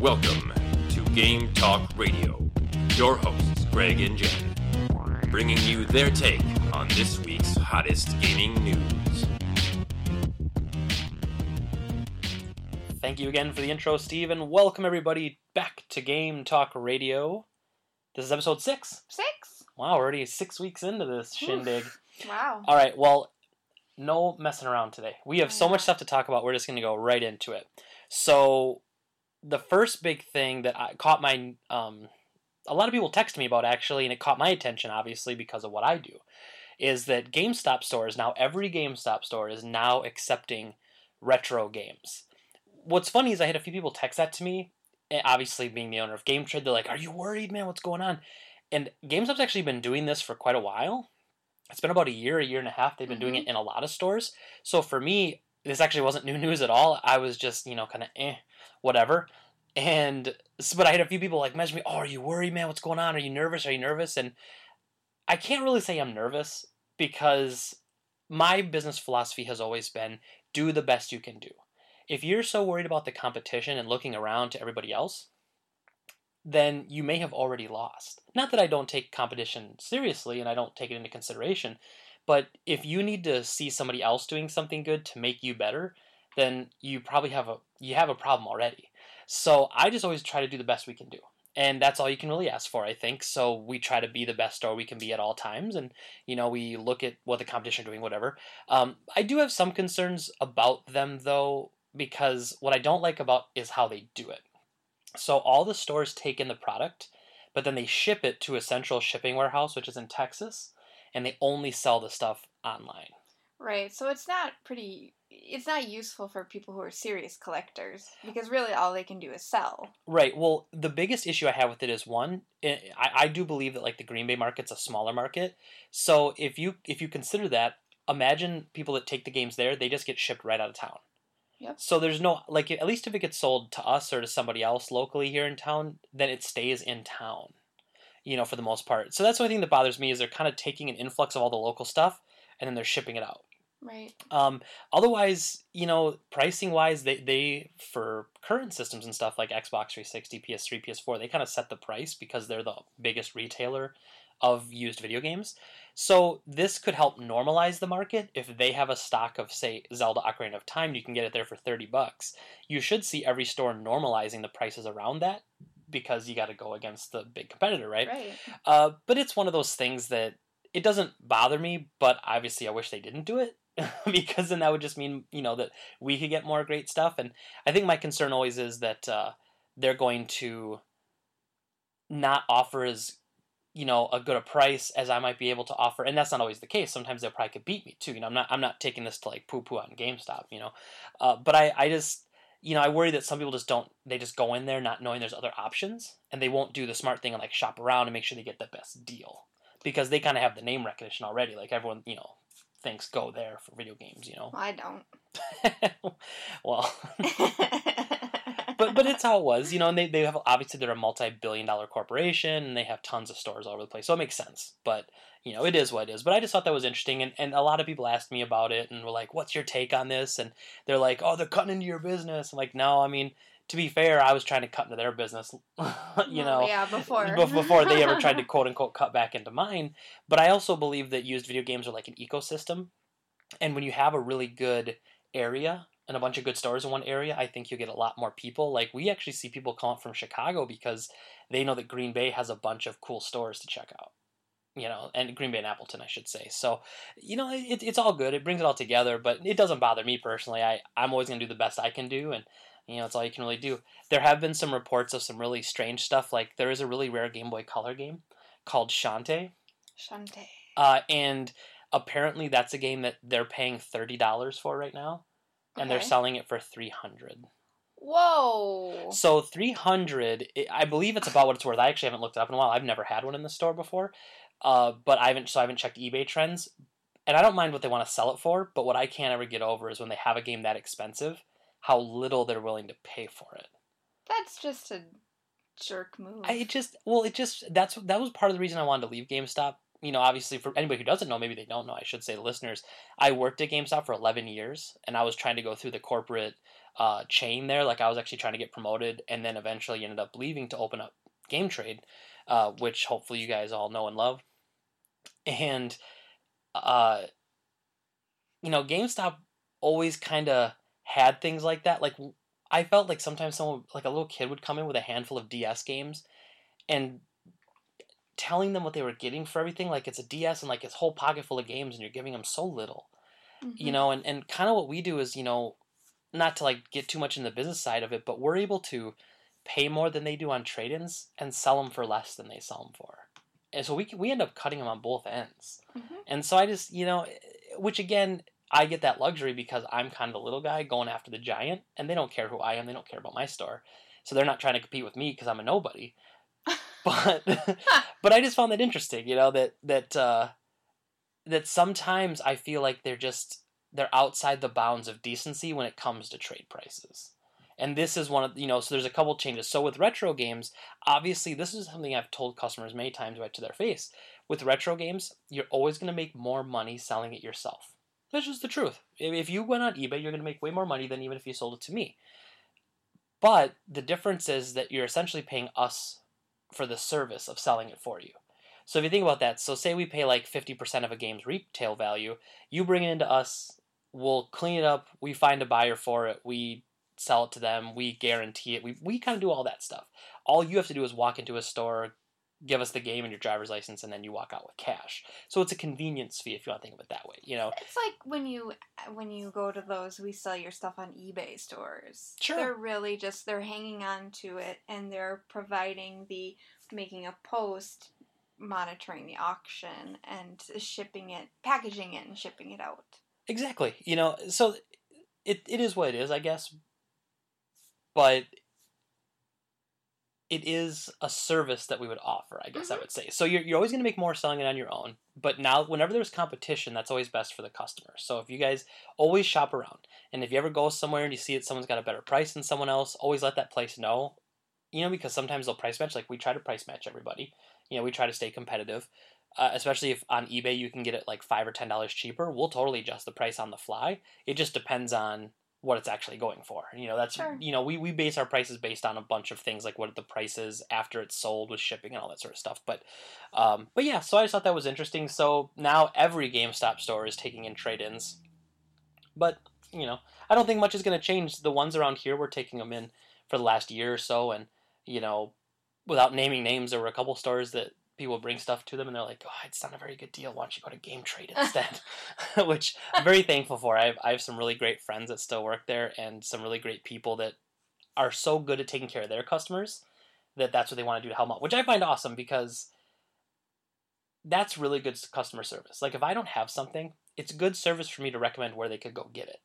Welcome to Game Talk Radio. Your hosts, Greg and Jen, bringing you their take on this week's hottest gaming news. Thank you again for the intro, Steve, and welcome everybody back to Game Talk Radio. This is episode six. Six? Wow, already six weeks into this shindig. Wow. All right, well, no messing around today. We have so much stuff to talk about. We're just going to go right into it. So, the first big thing that I caught my um, a lot of people text me about actually, and it caught my attention obviously because of what I do, is that GameStop stores now every GameStop store is now accepting retro games. What's funny is I had a few people text that to me. and Obviously, being the owner of Game Trade, they're like, "Are you worried, man? What's going on?" And GameStop's actually been doing this for quite a while. It's been about a year, a year and a half. They've been doing it in a lot of stores. So for me, this actually wasn't new news at all. I was just, you know, kind of eh, whatever. And but I had a few people like message me, "Oh, are you worried, man? What's going on? Are you nervous? Are you nervous?" And I can't really say I'm nervous because my business philosophy has always been do the best you can do. If you're so worried about the competition and looking around to everybody else, then you may have already lost. Not that I don't take competition seriously and I don't take it into consideration, but if you need to see somebody else doing something good to make you better, then you probably have a you have a problem already. So I just always try to do the best we can do. And that's all you can really ask for, I think. So we try to be the best store we can be at all times, and you know we look at what the competition are doing, whatever. Um, I do have some concerns about them though, because what I don't like about is how they do it. So all the stores take in the product, but then they ship it to a central shipping warehouse, which is in Texas, and they only sell the stuff online. Right. So it's not pretty. It's not useful for people who are serious collectors because really all they can do is sell. Right. Well, the biggest issue I have with it is one, eh, I, I do believe that like the Green Bay market's a smaller market. So if you if you consider that, imagine people that take the games there, they just get shipped right out of town. Yep. So there's no like at least if it gets sold to us or to somebody else locally here in town, then it stays in town. You know, for the most part. So that's the only thing that bothers me is they're kind of taking an influx of all the local stuff and then they're shipping it out. Right. Um, otherwise, you know, pricing wise, they, they for current systems and stuff like Xbox 360, PS3, PS4, they kind of set the price because they're the biggest retailer of used video games. So this could help normalize the market if they have a stock of say Zelda Ocarina of Time, you can get it there for 30 bucks. You should see every store normalizing the prices around that because you got to go against the big competitor, right? Right. Uh, but it's one of those things that it doesn't bother me, but obviously I wish they didn't do it because then that would just mean you know that we could get more great stuff. And I think my concern always is that uh, they're going to not offer as you know a good a price as I might be able to offer, and that's not always the case. Sometimes they probably could beat me too. You know, I'm not I'm not taking this to like poo poo on GameStop. You know, uh, but I I just you know, I worry that some people just don't, they just go in there not knowing there's other options and they won't do the smart thing and like shop around and make sure they get the best deal because they kind of have the name recognition already. Like everyone, you know, thinks go there for video games, you know. I don't. well, but but it's how it was, you know. And they they have obviously they're a multi-billion dollar corporation and they have tons of stores all over the place, so it makes sense. But you know, it is what it is. But I just thought that was interesting, and and a lot of people asked me about it and were like, "What's your take on this?" And they're like, "Oh, they're cutting into your business." I'm like, "No, I mean." To be fair, I was trying to cut into their business, you Well, know, Yeah, before. before they ever tried to quote unquote cut back into mine. But I also believe that used video games are like an ecosystem. And when you have a really good area and a bunch of good stores in one area, I think you get a lot more people. Like we actually see people come up from Chicago because they know that Green Bay has a bunch of cool stores to check out. You know, and Green Bay and Appleton, I should say. So, you know, it, it's all good. It brings it all together, but it doesn't bother me personally. I, I'm always going to do the best I can do, and you know, it's all you can really do. There have been some reports of some really strange stuff. Like there is a really rare Game Boy Color game called Shantae, Shante. uh, and apparently that's a game that they're paying thirty dollars for right now, and they're selling it for three hundred. Whoa. So three hundred, I believe it's about what it's worth. I actually haven't looked it up in a while. I've never had one in the store before, uh, but I haven't. So I haven't checked eBay trends, and I don't mind what they want to sell it for. But what I can't ever get over is when they have a game that expensive, how little they're willing to pay for it. That's just a jerk move. I it just well, it just that's that was part of the reason I wanted to leave GameStop you know, obviously for anybody who doesn't know, maybe they don't know, I should say listeners, I worked at GameStop for 11 years and I was trying to go through the corporate uh, chain there. Like I was actually trying to get promoted and then eventually ended up leaving to open up Game Trade, uh, which hopefully you guys all know and love. And, uh, you know, GameStop always kind of had things like that. Like I felt like sometimes someone, like a little kid, would come in with a handful of DS games, and telling them what they were getting for everything, like it's a DS and like it's whole pocket full of games, and you're giving them so little, Mhm. you know. And and kind of what we do is, you know, not to like get too much in the business side of it, but we're able to pay more than they do on trade-ins and sell them for less than they sell them for. And so we we end up cutting them on both ends. Mhm. And so I just, you know, which again, I get that luxury because I'm kind of the little guy going after the giant, and they don't care who I am. They don't care about my store, so they're not trying to compete with me because I'm a nobody. But but I just found that interesting, you know, that that uh, that sometimes I feel like they're just they're outside the bounds of decency when it comes to trade prices. And this is one of you know, so there's a couple changes. So with retro games, obviously this is something I've told customers many times right to their face. With retro games, you're always going to make more money selling it yourself. That's just the truth. If if you went on eBay, you're going to make way more money than even if you sold it to me. But the difference is that you're essentially paying us for the service of selling it for you. So if you think about that, so say we pay like 50% of a game's retail value, you bring it into us, we'll clean it up, we find a buyer for it, we sell it to them, we guarantee it, we, we kind of do all that stuff. All you have to do is walk into a store, give us the game and your driver's license, and then you walk out with cash. So it's a convenience fee if you want to think of it that way, you know? It's like when you when you go to those we sell your stuff on eBay stores. Sure. They're really just they're hanging on to it and they're providing the making a post, monitoring the auction and shipping it, packaging it and shipping it out. Exactly. You know, so it it is what it is, I guess. But it is a service that we would offer, I guess I Mhm. would say. So you're, you're always going to make more selling it on your own. But now, whenever there's competition, that's always best for the customer. So if you guys always shop around, and if you ever go somewhere and you see that someone's got a better price than someone else, always let that place know. You know, because sometimes they'll price match. Like we try to price match everybody. You know, we try to stay competitive. Uh, especially if on eBay you can get it like five or ten dollars cheaper, we'll totally adjust the price on the fly. It just depends on what it's actually going for. You know, that's Sure. you know we, we base our prices based on a bunch of things like what the price is after it's sold with shipping and all that sort of stuff. But um, but yeah, so I just thought that was interesting. So now every GameStop store is taking in trade-ins, but you know I don't think much is going to change. The ones around here we're taking them in for the last year or so, and you know without naming names, there were a couple stores that people bring stuff to them and they're like, oh, it's not a very good deal. Why don't you go to Game Trade instead? Which I'm very thankful for. I have, I have some really great friends that still work there and some really great people that are so good at taking care of their customers that that's what they want to do to help out, which I find awesome because that's really good customer service. Like if I don't have something, it's good service for me to recommend where they could go get it.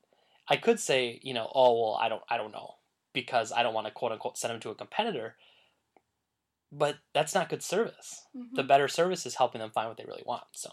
I could say, you know, oh well, I don't, I don't know because I don't want to quote unquote send them to a competitor. But that's not good service. Mhm. The better service is helping them find what they really want. So,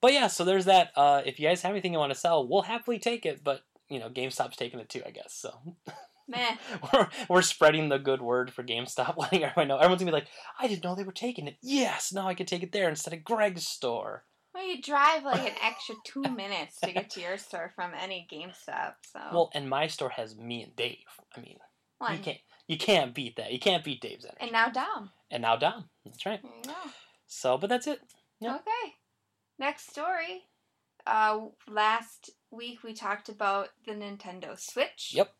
but yeah, so there's that. Uh, if you guys have anything you want to sell, we'll happily take it. But you know, GameStop's taking it too, I guess. So Meh. we're, we're spreading the good word for GameStop, letting everyone know. Everyone's gonna be like, I didn't know they were taking it. Yes, now I can take it there instead of Greg's store. Well, you drive like an extra two minutes to get to your store from any GameStop. So Well, and my store has me and Dave. I mean, One. you can't you can't beat that. You can't beat Dave's energy. and now Dom. And now Dom. That's right. Go. So, but that's it. Yeah. Okay. Next story. Uh, last week we talked about the Nintendo Switch. Yep.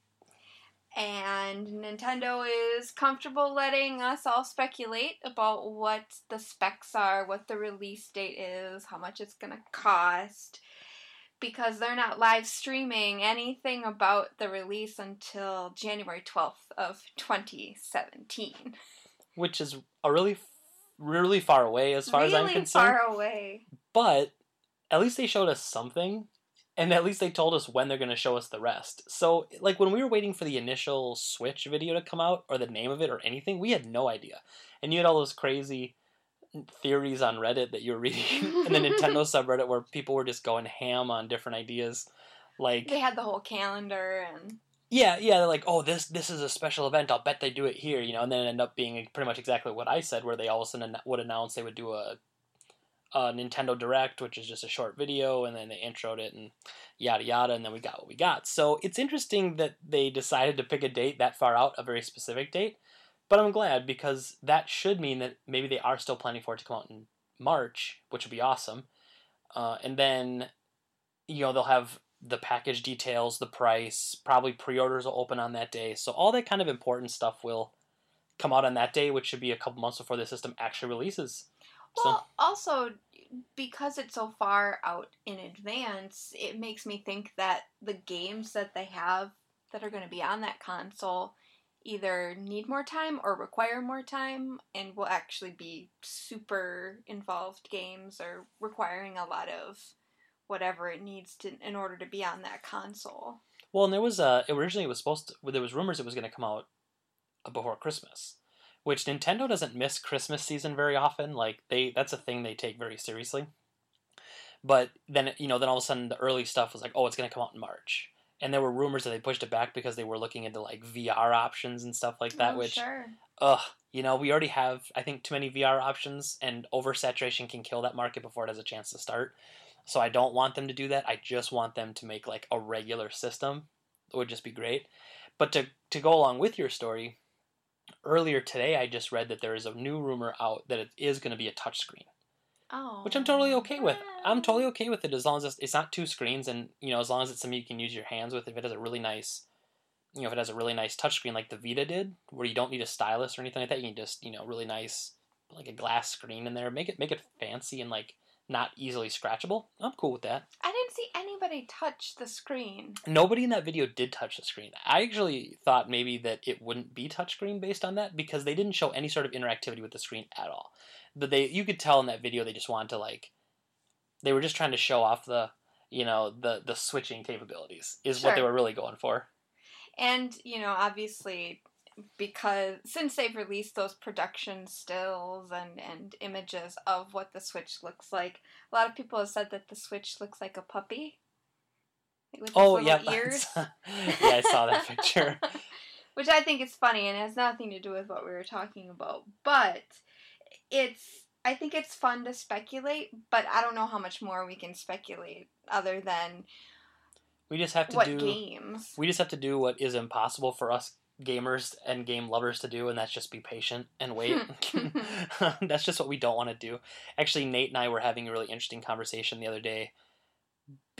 And Nintendo is comfortable letting us all speculate about what the specs are, what the release date is, how much it's going to cost, because they're not live streaming anything about the release until January 12th of 2017. Which is a really, really far away as far really as I'm concerned. far away. But at least they showed us something, and at least they told us when they're going to show us the rest. So, like when we were waiting for the initial Switch video to come out, or the name of it, or anything, we had no idea. And you had all those crazy theories on Reddit that you were reading in the Nintendo subreddit where people were just going ham on different ideas. Like, They had the whole calendar and yeah, yeah, they're like, oh, this this is a special event. I'll bet they do it here, you know, and then it ended up being pretty much exactly what I said, where they all of a sudden would announce they would do a uh, Nintendo Direct, which is just a short video, and then they introed it and yada yada, and then we got what we got. So it's interesting that they decided to pick a date that far out, a very specific date. But I'm glad because that should mean that maybe they are still planning for it to come out in March, which would be awesome. Uh, and then, you know, they'll have the package details, the price, probably pre-orders will open on that day. So all that kind of important stuff will come out on that day, which should be a couple months before the system actually releases. Well, So- also because it's so far out in advance, it makes me think that the games that they have that are going to be on that console either need more time or require more time and will actually be super involved games or requiring a lot of whatever it needs to in order to be on that console. Well, and there was uh originally it was supposed to there was rumors it was going to come out before Christmas, which Nintendo doesn't miss Christmas season very often. Like they that's a thing they take very seriously. But then you know then all of a sudden the early stuff was like oh it's going to come out in March, and there were rumors that they pushed it back because they were looking into like VR options and stuff like that. Oh, which sure. ugh, you know we already have I think too many VR options, and oversaturation can kill that market before it has a chance to start. So I don't want them to do that. I just want them to make like a regular system. It would just be great. But to to go along with your story, earlier today I just read that there is a new rumor out that it is going to be a touchscreen, Oh. which I'm totally okay with. I'm totally okay with it as long as it's, it's not two screens and you know as long as it's something you can use your hands with. If it has a really nice, you know, if it has a really nice touchscreen like the Vita did, where you don't need a stylus or anything like that, you can just you know really nice like a glass screen in there, make it make it fancy and like not easily scratchable. I'm cool with that. I didn't see anybody touch the screen. Nobody in that video did touch the screen. I actually thought maybe that it wouldn't be touchscreen based on that because they didn't show any sort of interactivity with the screen at all. But they you could tell in that video they just wanted to like they were just trying to show off the you know the the switching capabilities is what they were really going for. And, you know, obviously because since they've released those production stills and, and images of what the Switch looks like, a lot of people have said that the Switch looks like a puppy. With Oh yeah, ears. yeah, I saw that picture. Which I think is funny and has nothing to do with what we were talking about. But it's I think it's fun to speculate, but I don't know how much more we can speculate other than We just have to what do games. we just have to do what is impossible for us gamers and game lovers to do and that's just be patient and wait that's just what we don't want to do actually nate and i were having a really interesting conversation the other day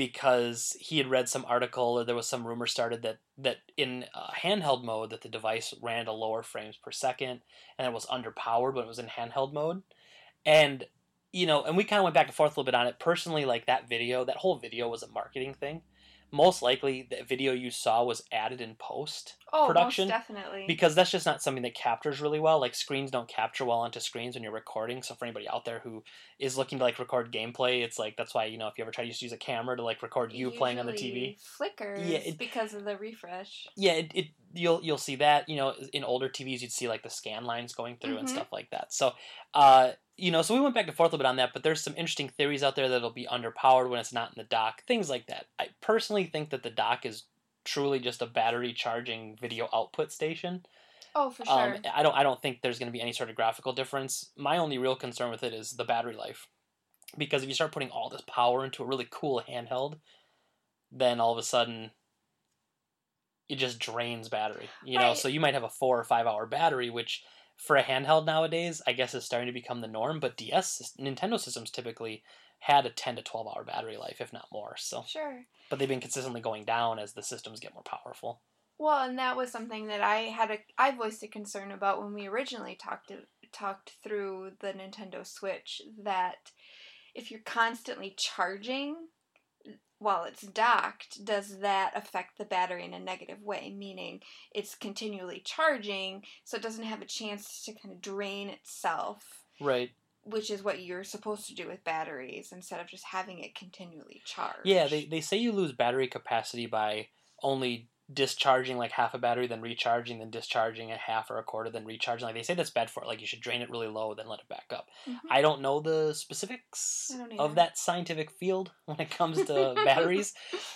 because he had read some article or there was some rumor started that that in handheld mode that the device ran at a lower frames per second and it was underpowered when it was in handheld mode. And you know and we kind of went back and forth a little bit on it. Personally like that video that whole video was a marketing thing. Most likely the video you saw was added in post Oh, production, most definitely. because that's just not something that captures really well like screens don't capture well onto screens when you're recording so for anybody out there who is looking to like record gameplay it's like that's why you know if you ever try to use a camera to like record you playing on the tv Flickers Yeah, it- because of the refresh. yeah it, it you'll you'll see that you know in older tvs you'd see like the scan lines going through and Mhm. stuff like that so uh you know so we went back and forth a little bit on that but there's some interesting theories out there that it'll be underpowered when it's not in the dock things like that i personally think that the dock is truly just a battery charging video output station Oh, for sure. um, i don't i don't think there's going to be any sort of graphical difference my only real concern with it is the battery life because if you start putting all this power into a really cool handheld then all of a sudden it just drains battery you know Right. so you might have a four or five hour battery which for a handheld nowadays i guess is starting to become the norm but ds nintendo systems typically had a 10 to 12 hour battery life if not more so sure. but they've been consistently going down as the systems get more powerful Well, and that was something that I had a I voiced a concern about when we originally talked to, talked through the Nintendo Switch that if you're constantly charging while it's docked, does that affect the battery in a negative way? Meaning it's continually charging, so it doesn't have a chance to kind of drain itself, right which is what you're supposed to do with batteries instead of just having it continually charged. Yeah, they, they say you lose battery capacity by only discharging like half a battery, then recharging, then discharging a half or a quarter, then recharging. Like they say that's bad for it. Like you should drain it really low, then let it back up. Mhm. I don't know the specifics of that scientific field when it comes to batteries,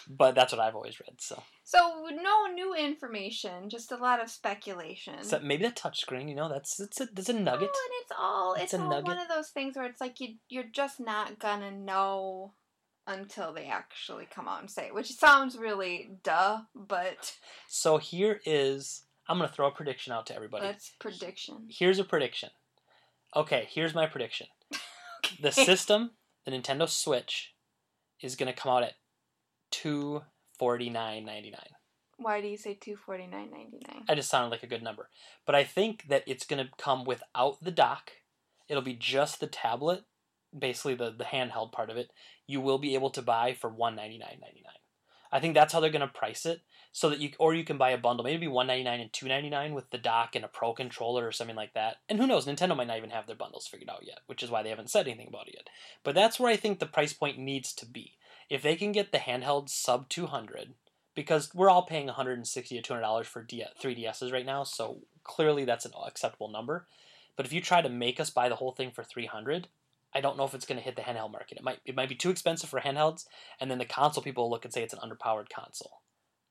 but that's what I've always read. So, So no new information, just a lot of speculation. so maybe the touchscreen, you know, that's it's a that's a nugget. No, and it's all It's all nugget. one of those things where it's like you you're just not gonna know until they actually come out and say it, which sounds really duh, but So here is I'm gonna throw a prediction out to everybody. that's prediction. Here's a prediction. Okay, here's my prediction. okay. The system, the Nintendo Switch, is gonna come out at two forty nine ninety nine. Why do you say two forty nine ninety nine? I just sounded like a good number. But I think that it's going to come without the dock. It'll be just the tablet, basically the, the handheld part of it. You will be able to buy for one ninety nine ninety nine. I think that's how they're going to price it, so that you or you can buy a bundle, maybe one ninety nine and two ninety nine with the dock and a pro controller or something like that. And who knows, Nintendo might not even have their bundles figured out yet, which is why they haven't said anything about it yet. But that's where I think the price point needs to be. If they can get the handheld sub two hundred, because we're all paying 160 to 200 dollars for D- 3DSs right now, so clearly that's an acceptable number. But if you try to make us buy the whole thing for 300, I don't know if it's going to hit the handheld market. It might it might be too expensive for handhelds, and then the console people will look and say it's an underpowered console.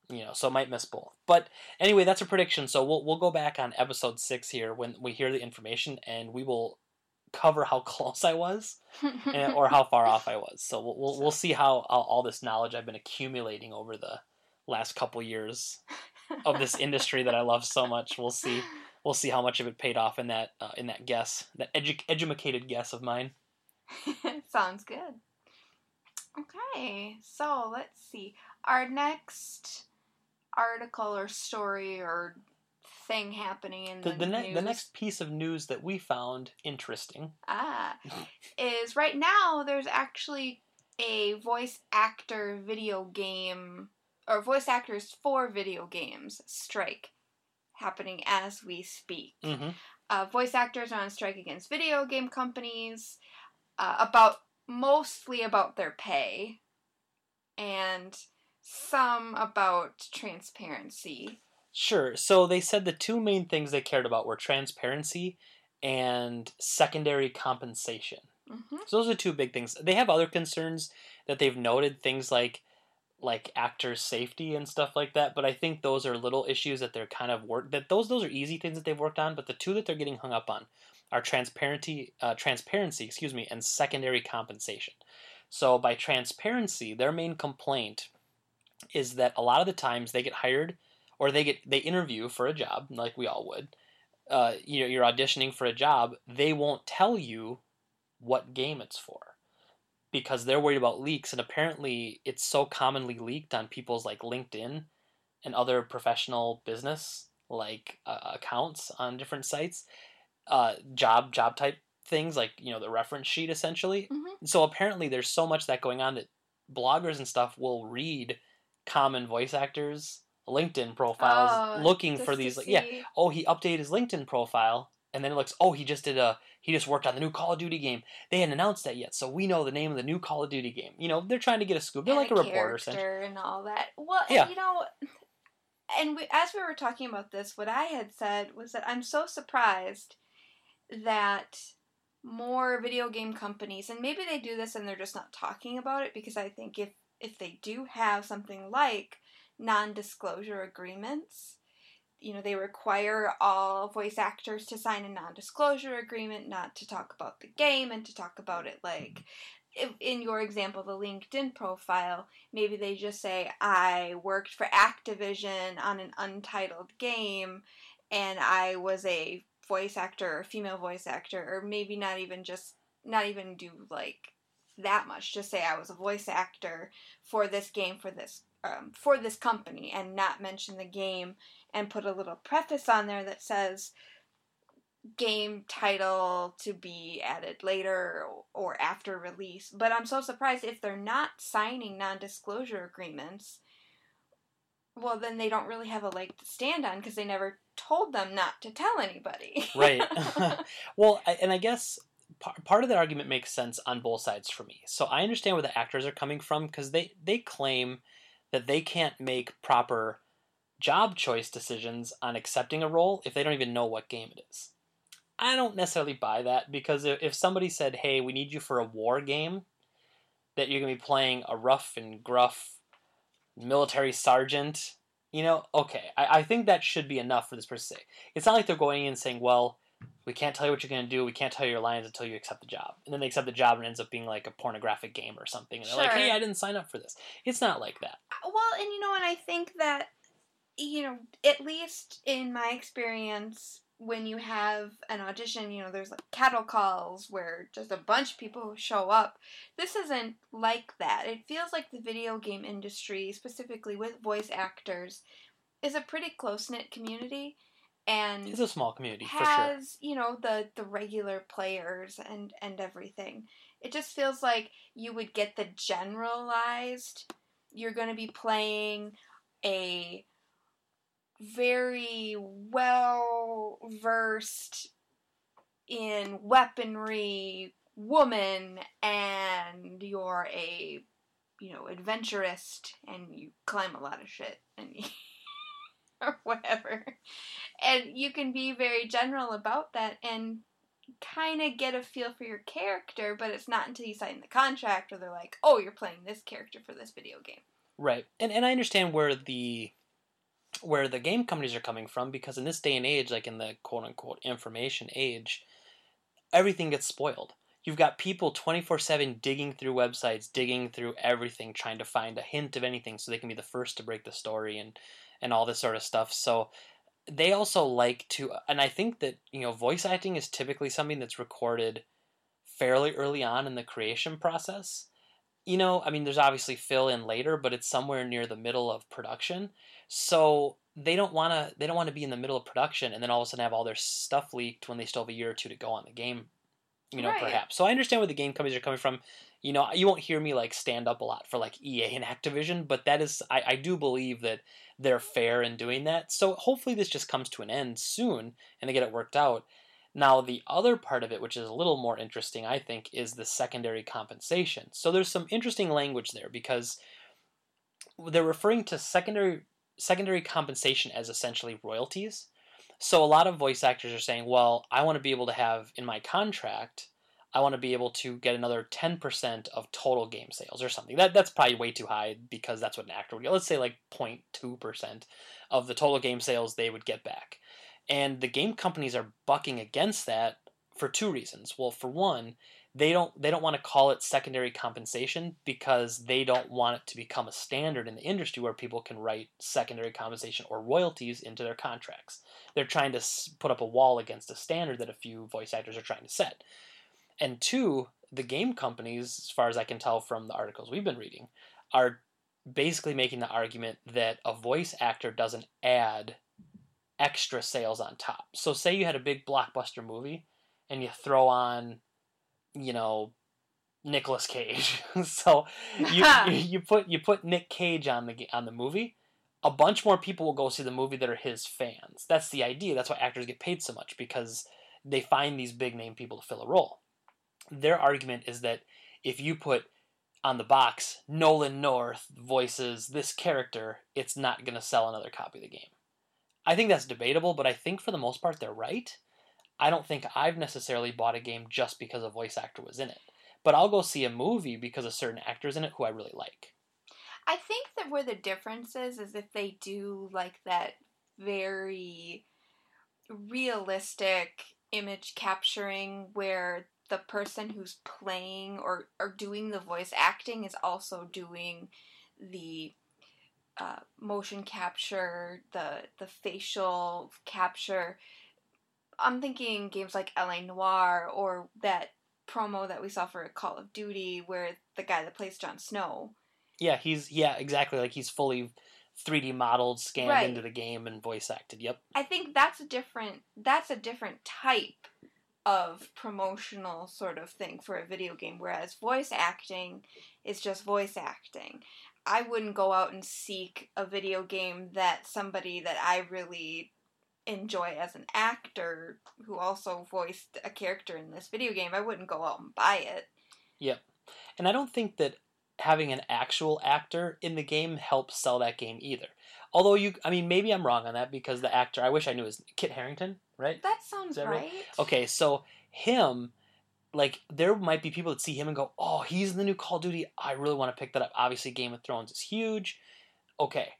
You know, so it might miss both. But anyway, that's a prediction. So we'll we'll go back on episode six here when we hear the information, and we will cover how close I was and, or how far off I was. So we'll we'll, we'll see how all, all this knowledge I've been accumulating over the last couple years of this industry that I love so much. We'll see. We'll see how much of it paid off in that uh, in that guess, that edu- educated guess of mine. Sounds good. Okay, so let's see. Our next article or story or thing happening in The the, the, ne- the next piece of news that we found interesting. ah is right now there's actually a voice actor video game or voice actors for video games strike happening as we speak. hmm uh, voice actors are on strike against video game companies uh, about mostly about their pay and some about transparency Sure. So they said the two main things they cared about were transparency and secondary compensation. hmm So those are two big things. They have other concerns that they've noted, things like like actor safety and stuff like that. But I think those are little issues that they're kind of work that those those are easy things that they've worked on. But the two that they're getting hung up on are transparency, uh, transparency, excuse me, and secondary compensation. So by transparency, their main complaint is that a lot of the times they get hired or they get they interview for a job like we all would. Uh, you know, you're auditioning for a job. They won't tell you what game it's for because they're worried about leaks and apparently it's so commonly leaked on people's like linkedin and other professional business like uh, accounts on different sites uh, job job type things like you know the reference sheet essentially Mhm. so apparently there's so much that going on that bloggers and stuff will read common voice actors linkedin profiles Oh, looking for these like yeah oh he updated his linkedin profile and then it looks oh he just did a he just worked on the new call of duty game they hadn't announced that yet so we know the name of the new call of duty game you know they're trying to get a scoop they're and like a reporter essentially and all that. Well, Yeah. you know, and we, as we were talking about this, what I had said was that I'm so surprised that more video game companies, and maybe they do this and they're just not talking about it because I think if if they do have something like non-disclosure agreements, you know, they require all voice actors to sign a non-disclosure agreement, not to talk about the game and to talk about it like in your example, the LinkedIn profile, maybe they just say, I worked for Activision on an untitled game and I was a voice actor or female voice actor, or maybe not even just, not even do like that much. Just say I was a voice actor for this game, for this. Um, for this company and not mention the game and put a little preface on there that says game title to be added later or after release. But I'm so surprised if they're not signing non disclosure agreements. Well, then they don't really have a leg to stand on because they never told them not to tell anybody. right well I, and i guess par- part of that argument makes sense on both sides for me so i understand where the actors are coming from because they they claim that they can't make proper job choice decisions on accepting a role if they don't even know what game it is. I don't necessarily buy that because if somebody said, "Hey, we need you for a war game," that you're gonna be playing a rough and gruff military sergeant, you know, okay, I, I think that should be enough for this person to say. It's not like they're going in and saying, "Well, we can't tell you what you're gonna do. We can't tell you your lines until you accept the job," and then they accept the job and it ends up being like a pornographic game or something. And they're like, "Hey, I didn't sign up for this." It's not like that. Uh, well, and you know, and I think that, you know, at least in my experience, when you have an audition, you know, there's like cattle calls where just a bunch of people show up. This isn't like that. It feels like the video game industry, specifically with voice actors, is a pretty close knit community. And It's a small community for sure. has you know the the regular players and and everything it just feels like you would get the generalized you're going to be playing a very well versed in weaponry woman and you're a you know adventurist and you climb a lot of shit and you or whatever and you can be very general about that and kind of get a feel for your character but it's not until you sign the contract where they're like oh you're playing this character for this video game Right. And and I understand where the where the game companies are coming from because in this day and age, like in the quote unquote information age, everything gets spoiled. You've got people 24/7 digging through websites, digging through everything trying to find a hint of anything so they can be the first to break the story and and all this sort of stuff. So they also like to and I think that, you know, voice acting is typically something that's recorded fairly early on in the creation process you know, I mean, there's obviously fill in later, but it's somewhere near the middle of production. So they don't want to they don't want to be in the middle of production and then all of a sudden have all their stuff leaked when they still have a year or two to go on the game. You know, Right. perhaps. So I understand where the game companies are coming from. You know, you won't hear me like stand up a lot for like EA and Activision, but that is I, I do believe that they're fair in doing that. So hopefully this just comes to an end soon and they get it worked out. Now, the other part of it, which is a little more interesting, I think, is the secondary compensation. So there's some interesting language there because they're referring to secondary secondary compensation as essentially royalties. So a lot of voice actors are saying, "Well, I want to be able to have in my contract, I want to be able to get another 10% of total game sales or something." That that's probably way too high because that's what an actor would get. Let's say like 0.2% of the total game sales they would get back. And the game companies are bucking against that for two reasons. Well, for one, they don't they don't want to call it secondary compensation because they don't want it to become a standard in the industry where people can write secondary compensation or royalties into their contracts. They're trying to put up a wall against a standard that a few voice actors are trying to set. And two, the game companies, as far as I can tell from the articles we've been reading, are basically making the argument that a voice actor doesn't add extra sales on top. So say you had a big blockbuster movie and you throw on, you know, Nicolas Cage. so you you put you put Nick Cage on the on the movie, a bunch more people will go see the movie that are his fans. That's the idea. That's why actors get paid so much because they find these big name people to fill a role. Their argument is that if you put on the box Nolan North voices this character, it's not going to sell another copy of the game. I think that's debatable, but I think for the most part they're right. I don't think I've necessarily bought a game just because a voice actor was in it. But I'll go see a movie because a certain actor's in it who I really like. I think that where the difference is is if they do like that very realistic image capturing where the person who's playing or, or doing the voice acting is also doing the uh, motion capture, the the facial capture. I'm thinking games like LA Noire or that promo that we saw for Call of Duty where the guy that plays Jon Snow Yeah, he's yeah, exactly. Like he's fully 3D modeled, scanned Right. into the game and voice acted. Yep. I think that's a different that's a different type of promotional sort of thing for a video game whereas voice acting is just voice acting. I wouldn't go out and seek a video game that somebody that I really enjoy as an actor who also voiced a character in this video game. I wouldn't go out and buy it. Yep. And I don't think that having an actual actor in the game helps sell that game either. Although you, I mean, maybe I'm wrong on that because the actor I wish I knew is Kit Harington, right? That sounds that right. right? Okay, so him, like, there might be people that see him and go, "Oh, he's in the new Call of Duty. I really want to pick that up." Obviously, Game of Thrones is huge. Okay,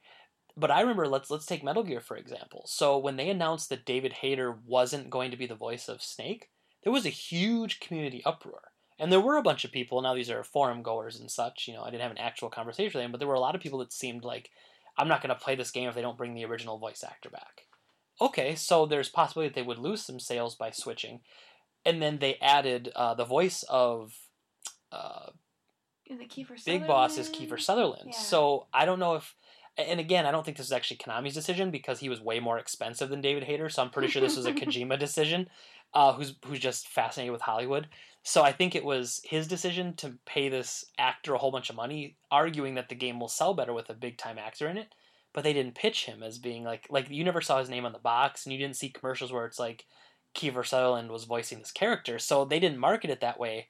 but I remember let's let's take Metal Gear for example. So when they announced that David Hayter wasn't going to be the voice of Snake, there was a huge community uproar. And there were a bunch of people, now these are forum goers and such, you know, I didn't have an actual conversation with them, but there were a lot of people that seemed like I'm not going to play this game if they don't bring the original voice actor back. Okay, so there's possibility that they would lose some sales by switching. And then they added uh, the voice of uh, Is it Kiefer Big Boss is? Kiefer Sutherland. Yeah. So I don't know if, and again, I don't think this is actually Konami's decision because he was way more expensive than David Hayter. So I'm pretty sure this was a Kojima decision, uh, who's who's just fascinated with Hollywood. So I think it was his decision to pay this actor a whole bunch of money, arguing that the game will sell better with a big time actor in it. But they didn't pitch him as being like like you never saw his name on the box, and you didn't see commercials where it's like Kiefer Sutherland was voicing this character. So they didn't market it that way,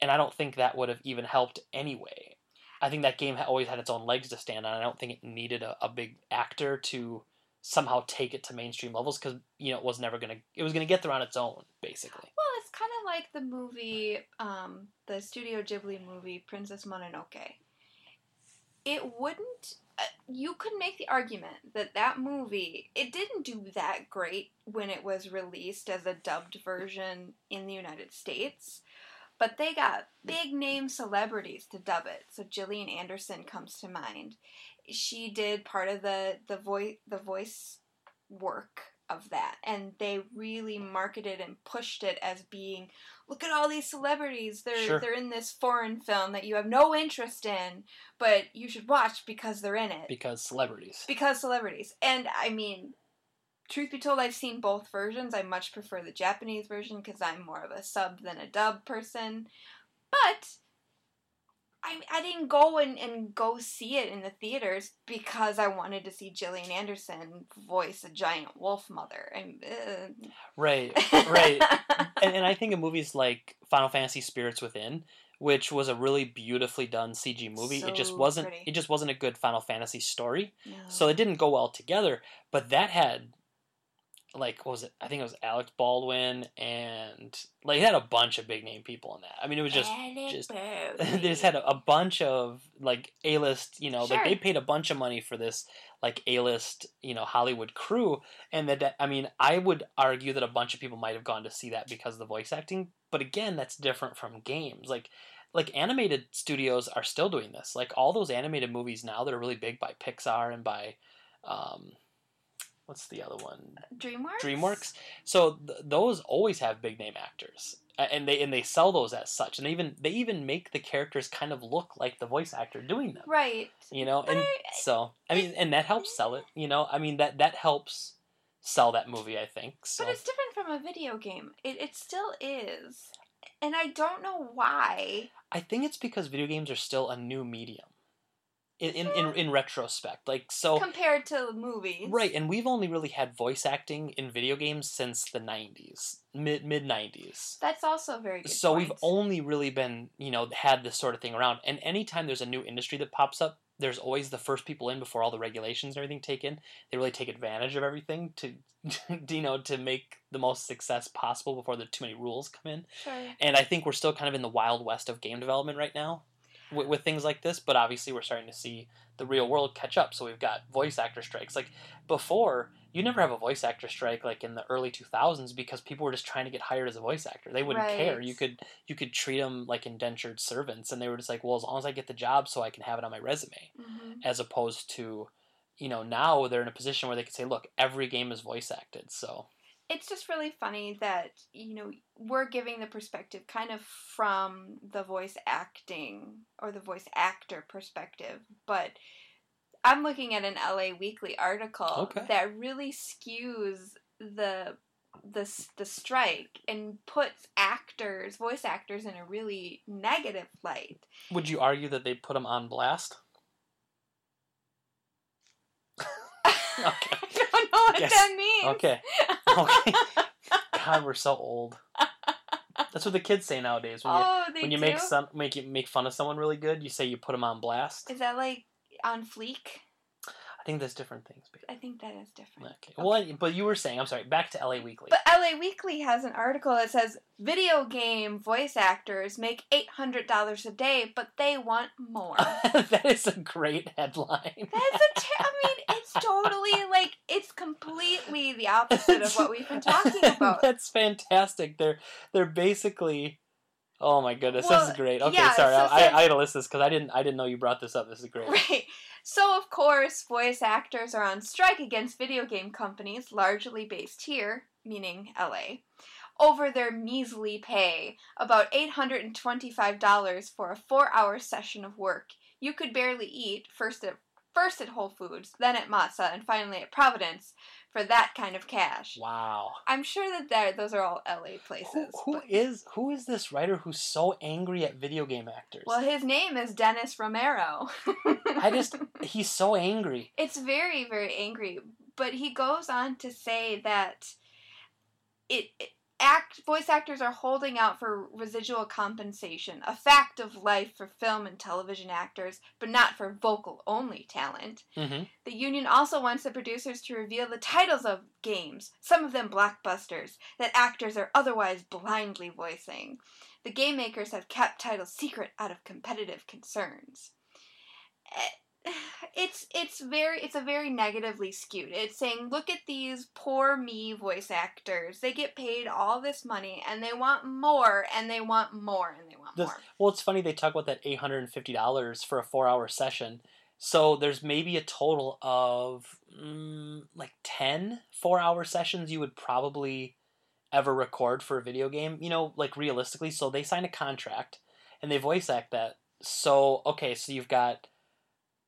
and I don't think that would have even helped anyway. I think that game always had its own legs to stand on. I don't think it needed a, a big actor to somehow take it to mainstream levels because you know it was never gonna it was gonna get there on its own basically. Well, it's kind of like the movie, um, the Studio Ghibli movie, Princess Mononoke. It wouldn't. Uh, you could make the argument that that movie it didn't do that great when it was released as a dubbed version in the United States, but they got big name celebrities to dub it. So Gillian Anderson comes to mind. She did part of the the voice the voice work of that and they really marketed and pushed it as being look at all these celebrities. They're Sure. they're in this foreign film that you have no interest in but you should watch because they're in it. Because celebrities. because celebrities. And i mean truth be told i've seen both versions. I much prefer the japanese version because i'm more of a sub than a dub person. But I, I didn't go and, and go see it in the theaters because I wanted to see Gillian Anderson voice a giant wolf mother. And, uh, Right, right. and, and I think of movies like Final Fantasy Spirits Within, which was a really beautifully done CG movie. it just wasn't pretty. it just wasn't a good Final Fantasy story. no. So it didn't go well together, but that had like what was it? I think it was Alex Baldwin and like it had a bunch of big name people in that. I mean it was just Alec just- they just had a, a bunch of like A list, you know, like they paid a bunch of money for this like A list, you know, Hollywood crew, and that I mean, I would argue that a bunch of people might have gone to see that because of the voice acting, but again, that's different from games. Like, like animated studios are still doing this. Like all those animated movies now that are really big by Pixar and by, um, what's the other one? DreamWorks. DreamWorks. So th- those always have big name actors, and they and they sell those as such, and they even they even make the characters kind of look like the voice actor doing them. Right. You know, But and I- so I mean, and that helps sell it. You know, I mean that that helps sell that movie. I think so. But it's different from a video game. It, it still is. And I don't know why. I think it's because video games are still a new medium. In in, in, in retrospect, like so. compared to movies. Right, and we've only really had voice acting in video games since the '90s, mid mid '90s. That's also very good. so we've only really been you know had this sort of thing around and anytime there's a new industry that pops up there's always the first people in before all the regulations and everything take in they really take advantage of everything to you know to make the most success possible before the too many rules come in Sure. and i think we're still kind of in the wild west of game development right now with, with things like this but obviously we're starting to see the real world catch up. So we've got voice actor strikes. Like before you never have a voice actor strike like in the early 2000s because people were just trying to get hired as a voice actor. They wouldn't care. You could you could treat them like indentured servants and they were just like well as long as i get the job so i can have it on my resume. Hmm as opposed to you know now they're in a position where they can say look every game is voice acted. So It's just really funny that you know we're giving the perspective kind of from the voice acting or the voice actor perspective, but I'm looking at an LA Weekly article Okay. that really skews the the the strike and puts actors, voice actors, in a really negative light. would you argue that they put them on blast Okay. I don't know what Yes. that means. okay okay god we're so old That's what the kids say nowadays. When you oh, they when you do. make some make you make fun of someone really good, you say you put them on blast. Is that like on fleek? I think there's different things. But, I think that is different. okay. Well, but you were saying, I'm sorry. Back to LA Weekly. But LA Weekly has an article that says video game voice actors make eight hundred dollars a day, but they want more. that is a great headline. That's a ter- I mean, it's totally like it's completely the opposite of what we've been talking about. That's fantastic. They're they're basically. Oh my goodness, Well, this is great. Okay, yeah, sorry, so I, I, I had to list this because I didn't I didn't know you brought this up. This is great. Right. So, of course, voice actors are on strike against video game companies, largely based here, meaning LA, over their measly pay about $825 for a four hour session of work. You could barely eat, first at, first at Whole Foods, then at Mozza, and finally at Providence, for that kind of cash. Wow. I'm sure that that those are all LA places. who but- is who is this writer who's so angry at video game actors? well, his name is Dennis Romero. I just he's so angry. It's very, very angry. But he goes on to say that it, it act voice actors are holding out for residual compensation, a fact of life for film and television actors, but not for vocal only talent. hmm The union also wants the producers to reveal the titles of games, some of them blockbusters, that actors are otherwise blindly voicing. The game makers have kept titles secret out of competitive concerns. It's it's very it's a very negatively skewed. It's saying, look at these poor me voice actors. They get paid all this money and they want more and they want more and they want This- more. Well, it's funny they talk about that eight hundred and fifty dollars for a four-hour session. So there's maybe a total of mm, like 10 four-hour sessions you would probably ever record for a video game. You know, like realistically. So they sign a contract and they voice act that. So okay, so you've got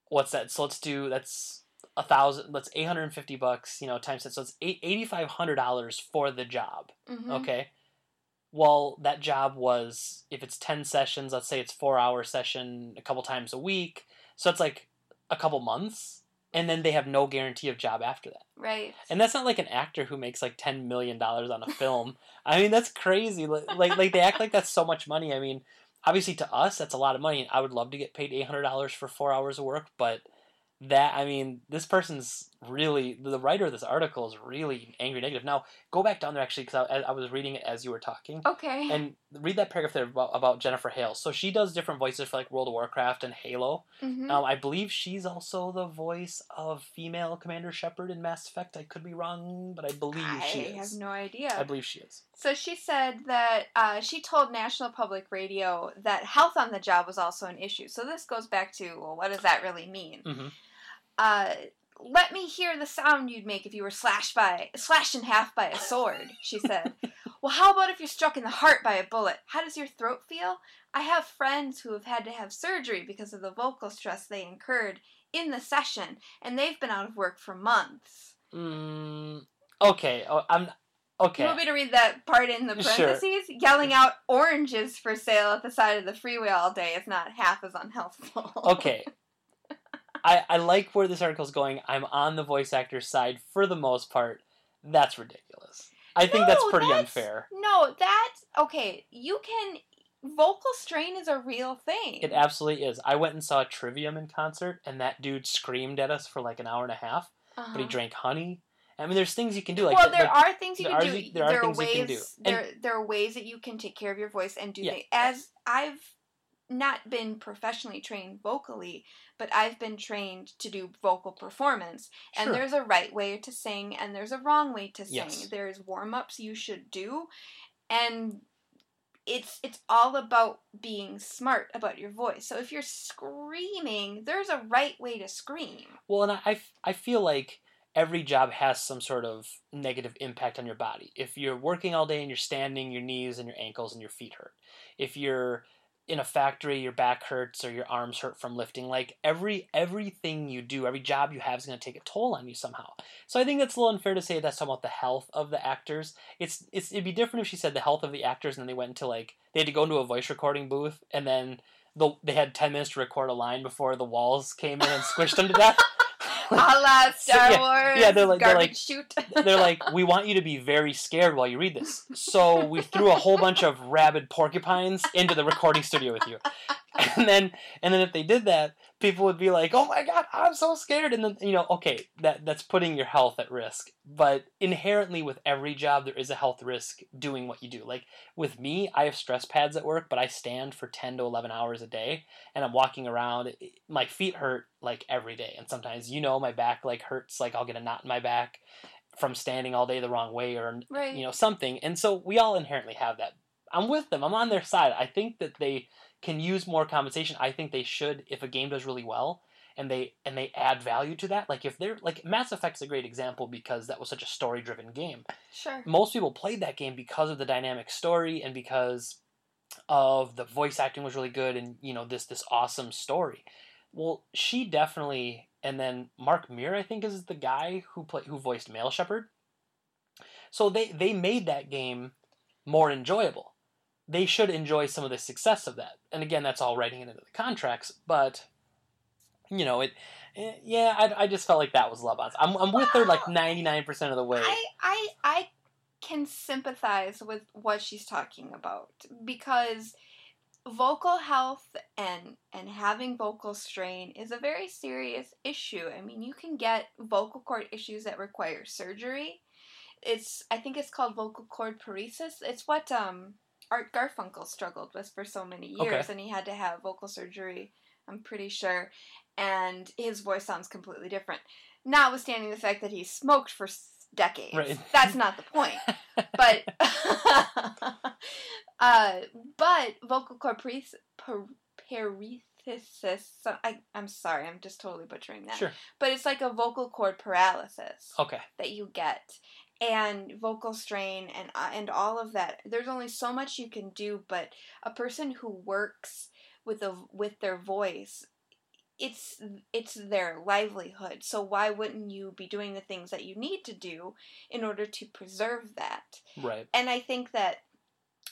what's that? So let's do that's a thousand. That's eight hundred and fifty bucks. You know, times that. So it's eight eighty five hundred dollars for the job. Mhm. Okay. Well, that job was if it's ten sessions, let's say it's four hour session a couple times a week, so it's like a couple months, and then they have no guarantee of job after that. Right. And that's not like an actor who makes like ten million dollars on a film. I mean, that's crazy. Like, like, like they act like that's so much money. I mean, obviously to us that's a lot of money, and I would love to get paid eight hundred dollars for four hours of work, but that I mean, this person's really the writer of this article is really angry negative. Now go back down there actually because I, I was reading it as you were talking. Okay. And read that paragraph there about, about Jennifer Hale. So she does different voices for like World of Warcraft and Halo. Mhm. Um, I believe she's also the voice of female Commander Shepard in Mass Effect. I could be wrong, but I believe I she is i have no idea. I believe she is. So she said that uh, she told National Public Radio that health on the job was also an issue. So this goes back to well, what does that really mean? Mhm. Uh, let me hear the sound you'd make if you were slashed by slashed in half by a sword. She said. well, how about if you're struck in the heart by a bullet? How does your throat feel? I have friends who have had to have surgery because of the vocal stress they incurred in the session, and they've been out of work for months. Mm, okay. Oh, I'm okay. You want me to read that part in the Sure. parentheses? Yelling out oranges for sale at the side of the freeway all day is not half as unhealthful. okay. I, I like where this article's going. I'm on the voice actor's side for the most part. That's ridiculous. I think that's pretty that's- unfair. No, that's okay. You can. Vocal strain is a real thing. It absolutely is. I went and saw Trivium in concert, and that dude screamed at us for like an hour and a half. uh-huh. But he drank honey. I mean, there's things you can do. Like, well, there like- are things you can are do. the- there are things you ways. can do. There, there are ways that you can take care of your voice and do Yeah. things. As I've not been professionally trained vocally, but I've been trained to do vocal performance. And Sure. there's a right way to sing and there's a wrong way to sing. Yes. There's warm ups you should do, and it's it's all about being smart about your voice. So if you're screaming, there's a right way to scream. Well, and I I feel like every job has some sort of negative impact on your body. If you're working all day and you're standing, your knees and your ankles and your feet hurt. If you're in a factory, your back hurts or your arms hurt from lifting. Like every everything you do, every job you have is going to take a toll on you somehow. So I think that's a little unfair to say that's talking about the health of the actors. It's it's it'd be different if she said the health of the actors and then they went into like they had to go into a voice recording booth and then the, they had ten minutes to record a line before the walls came in and squished them to death. La Star yeah, Wars. yeah, they're like- they're like- shoot. they're like, we want you to be very scared while you read this. So we threw a whole bunch of rabid porcupines into the recording studio with you. And then and then if they did that, people would be like, "Oh my god, I'm so scared." And then, you know, okay, that that's putting your health at risk. But inherently with every job there is a health risk doing what you do. Like with me, I have stress pads at work, but I stand for 10 to 11 hours a day and I'm walking around. My feet hurt like every day. And sometimes, you know, my back like hurts like I'll get a knot in my back from standing all day the wrong way or right. you know something and so we all inherently have that i'm with them i'm on their side i think that they can use more compensation i think they should if a game does really well and they and they add value to that. Like if they're like mass effect's a great example because that was such a story driven game. Sure. most people played that game because of the dynamic story and because of the voice acting was really good and you know this this awesome story. Well she definitely and then mark Meer, i think is the guy who play, who voiced male Shepard. So they they made that game more enjoyable they should enjoy some of the success of that and again that's all writing it into the contracts but you know it eh, yeah i, I just felt like that was love on I'm, I'm with her like 99% of the way I, I I can sympathize with what she's talking about because vocal health and and having vocal strain is a very serious issue. I mean, you can get vocal cord issues that require surgery. It's I think it's called vocal cord paresis. It's what um Art Garfunkel struggled with for so many years Okay. and he had to have vocal surgery, I'm pretty sure, and his voice sounds completely different. Notwithstanding the fact that he smoked for decades. Right. That's not the point but uh, but vocal cord pares- par- paresis. So I, I'm sorry, I'm just totally butchering that. sure But it's like a vocal cord paralysis okay that you get, and vocal strain, and uh, and all of that. There's only so much you can do, but a person who works with a with their voice. It's it's their livelihood. So why wouldn't you be doing the things that you need to do in order to preserve that? right And I think that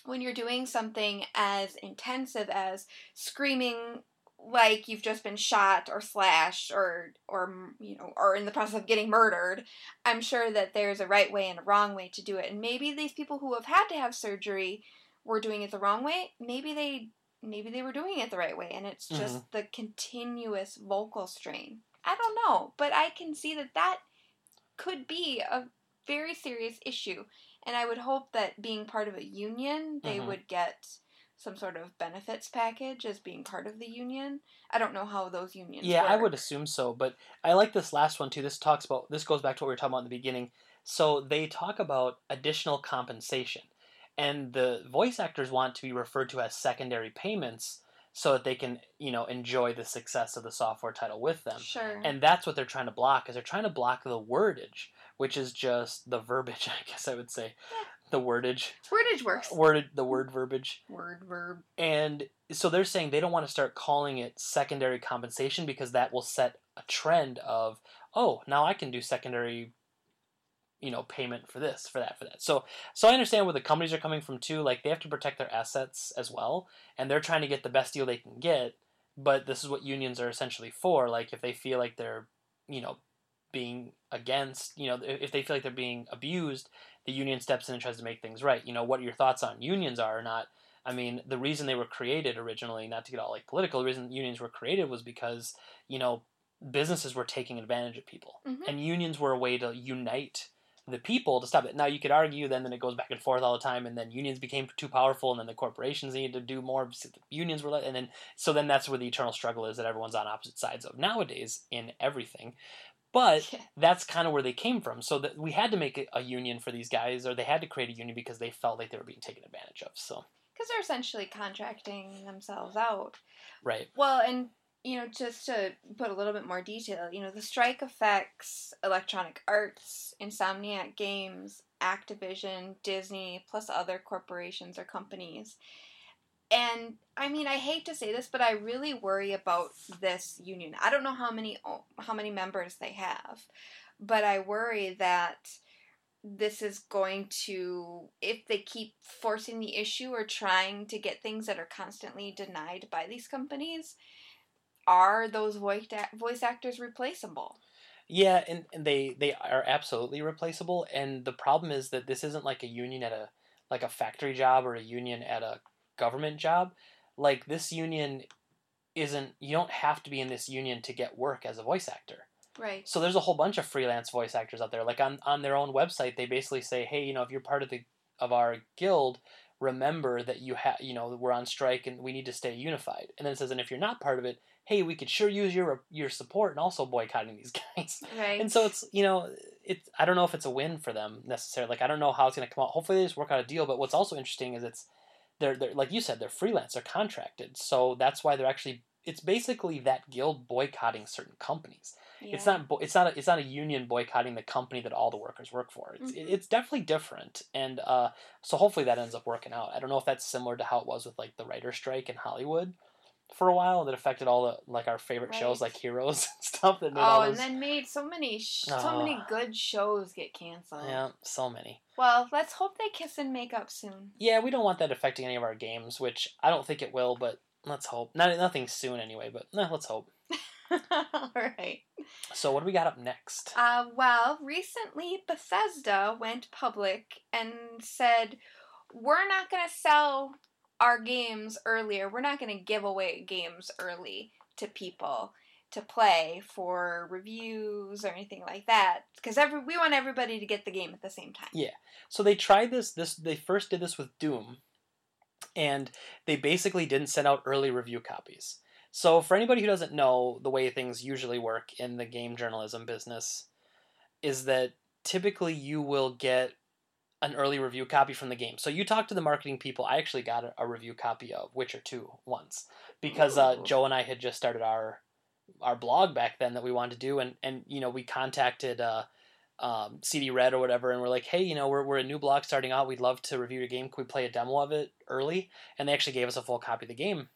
when you're doing something as intensive as screaming like you've just been shot or slashed or or you know or in the process of getting murdered, I'm sure that there's a right way and a wrong way to do it. And maybe these people who have had to have surgery were doing it the wrong way. Maybe they maybe they were doing it the right way and it's just the continuous vocal strain. I don't know, but I can see that that could be a very serious issue. And I would hope that being part of a union, they Mhm. would get some sort of benefits package as being part of the union. I don't know how those unions Yeah, I would assume so, but I like this last one too. This talks about this goes back to what we were talking about in the beginning. So they talk about additional compensation, and the voice actors want to be referred to as secondary payments so that they can, you know, enjoy the success of the software title with them. Sure. And that's what they're trying to block is they're trying to block the wordage, which is just the verbiage, I guess I would say. The wordage. Wordage works. Uh, Worded the word verbiage. Word, verb. And so they're saying they don't want to start calling it secondary compensation because that will set a trend of, oh, now I can do secondary, you know, payment for this, for that, for that. So so I understand where the companies are coming from too. Like they have to protect their assets as well, and they're trying to get the best deal they can get. But this is what unions are essentially for. Like if they feel like they're, you know, being against, you know, if they feel like they're being abused, the union steps in and tries to make things right. You know, what your thoughts on unions are or not. I mean, the reason they were created originally, not to get all like political, the reason unions were created was because, you know, businesses were taking advantage of people. Mhm. And unions were a way to unite the people to stop it. Now you could argue then then it goes back and forth all the time and then unions became too powerful and then the corporations needed to do more unions were and then so then that's where the eternal struggle is that everyone's on opposite sides of nowadays in everything. But Yeah. that's kind of where they came from. So that we had to make a, a union for these guys, or they had to create a union because they felt like they were being taken advantage of. So Because they're essentially contracting themselves out. right, Well, and you know, just to put a little bit more detail, you know, the strike affects Electronic Arts, Insomniac Games, Activision, Disney, plus other corporations or companies. And I mean, I hate to say this, but I really worry about this union. I don't know how many how many members they have, but I worry that this is going to if they keep forcing the issue or trying to get things that are constantly denied by these companies are those voice voice actors replaceable Yeah, and, and they they are absolutely replaceable. And the problem is that this isn't like a union at a like a factory job or a union at a government job. Like this union isn't you don't have to be in this union to get work as a voice actor. Right. So there's a whole bunch of freelance voice actors out there. Like on on their own website, they basically say, "Hey, you know, if you're part of the of our guild, remember that you have, you know, we're on strike and we need to stay unified." And then it says, "And if you're not part of it, hey, we could sure use your your support and also boycotting these guys." Right. And so it's you know it's I don't know if it's a win for them necessarily. Like I don't know how it's going to come out. Hopefully they just work out a deal. But what's also interesting is it's they're they're like you said they're freelance, they're contracted, so that's why they're actually it's basically that guild boycotting certain companies. yeah. It's not it's not a, it's not a union boycotting the company that all the workers work for. It's Mhm. it's definitely different, and uh, so hopefully that ends up working out. I don't know if that's similar to how it was with like the writer strike in Hollywood for a while that affected all the like our favorite shows like Heroes and stuff that made Oh, all and those. then made so many sh- so many good shows get canceled. yeah, so many. Well, let's hope they kiss and make up soon. Yeah, we don't want that affecting any of our games, which I don't think it will, but let's hope. Not nothing soon anyway, but eh, let's hope. All right. So what do we got up next? Uh, well, recently Bethesda went public and said, we're not going to sell our games earlier. We're not going to give away games early to people to play for reviews or anything like that because every we want everybody to get the game at the same time. Yeah. So they tried this. This they first did this with Doom, and they basically didn't send out early review copies. So for anybody who doesn't know the way things usually work in the game journalism business, is that typically you will get an early review copy from the game. So you talk to the marketing people. I actually got a, a review copy of Witcher Two once because uh, Joe and I had just started our our blog back then that we wanted to do, and and you know we contacted. Uh, um, CD Red or whatever, and we're like, hey, you know, we're, we're a new blog starting out. We'd love to review your game. Could we play a demo of it early? And they actually gave us a full copy of the game.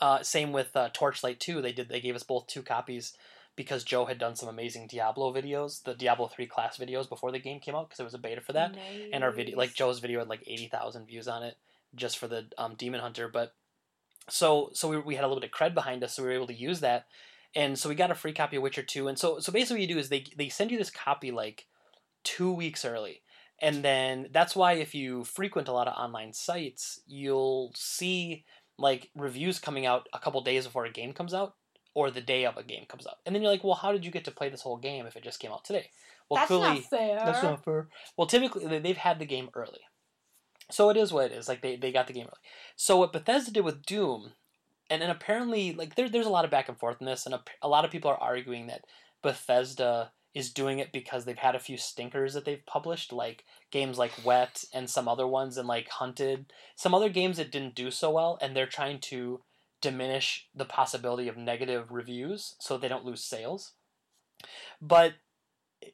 Uh, same with uh, Torchlight 2. They did. They gave us both two copies because Joe had done some amazing Diablo videos, the Diablo 3 class videos before the game came out because it was a beta for that. And our video, like Joe's video, had like 80,000 views on it just for the um, Demon Hunter. But so so we, we had a little bit of cred behind us, so we were able to use that. And so we got a free copy of Witcher 2. And so so basically what you do is they they send you this copy like two weeks early. And then that's why if you frequent a lot of online sites, you'll see like reviews coming out a couple days before a game comes out or the day of a game comes up. And then you're like, well, how did you get to play this whole game if it just came out today? Well, That's clearly, not fair. that's not fair. Well, typically they- they've had the game early, so it is what it is. Like they, they got the game early. So what Bethesda did with Doom, and and apparently like there, there's a lot of back and forth in this, and a, a lot of people are arguing that Bethesda is doing it because they've had a few stinkers that they've published, like games like Wet and some other ones, and like Hunted, some other games that didn't do so well, and they're trying to diminish the possibility of negative reviews so they don't lose sales. But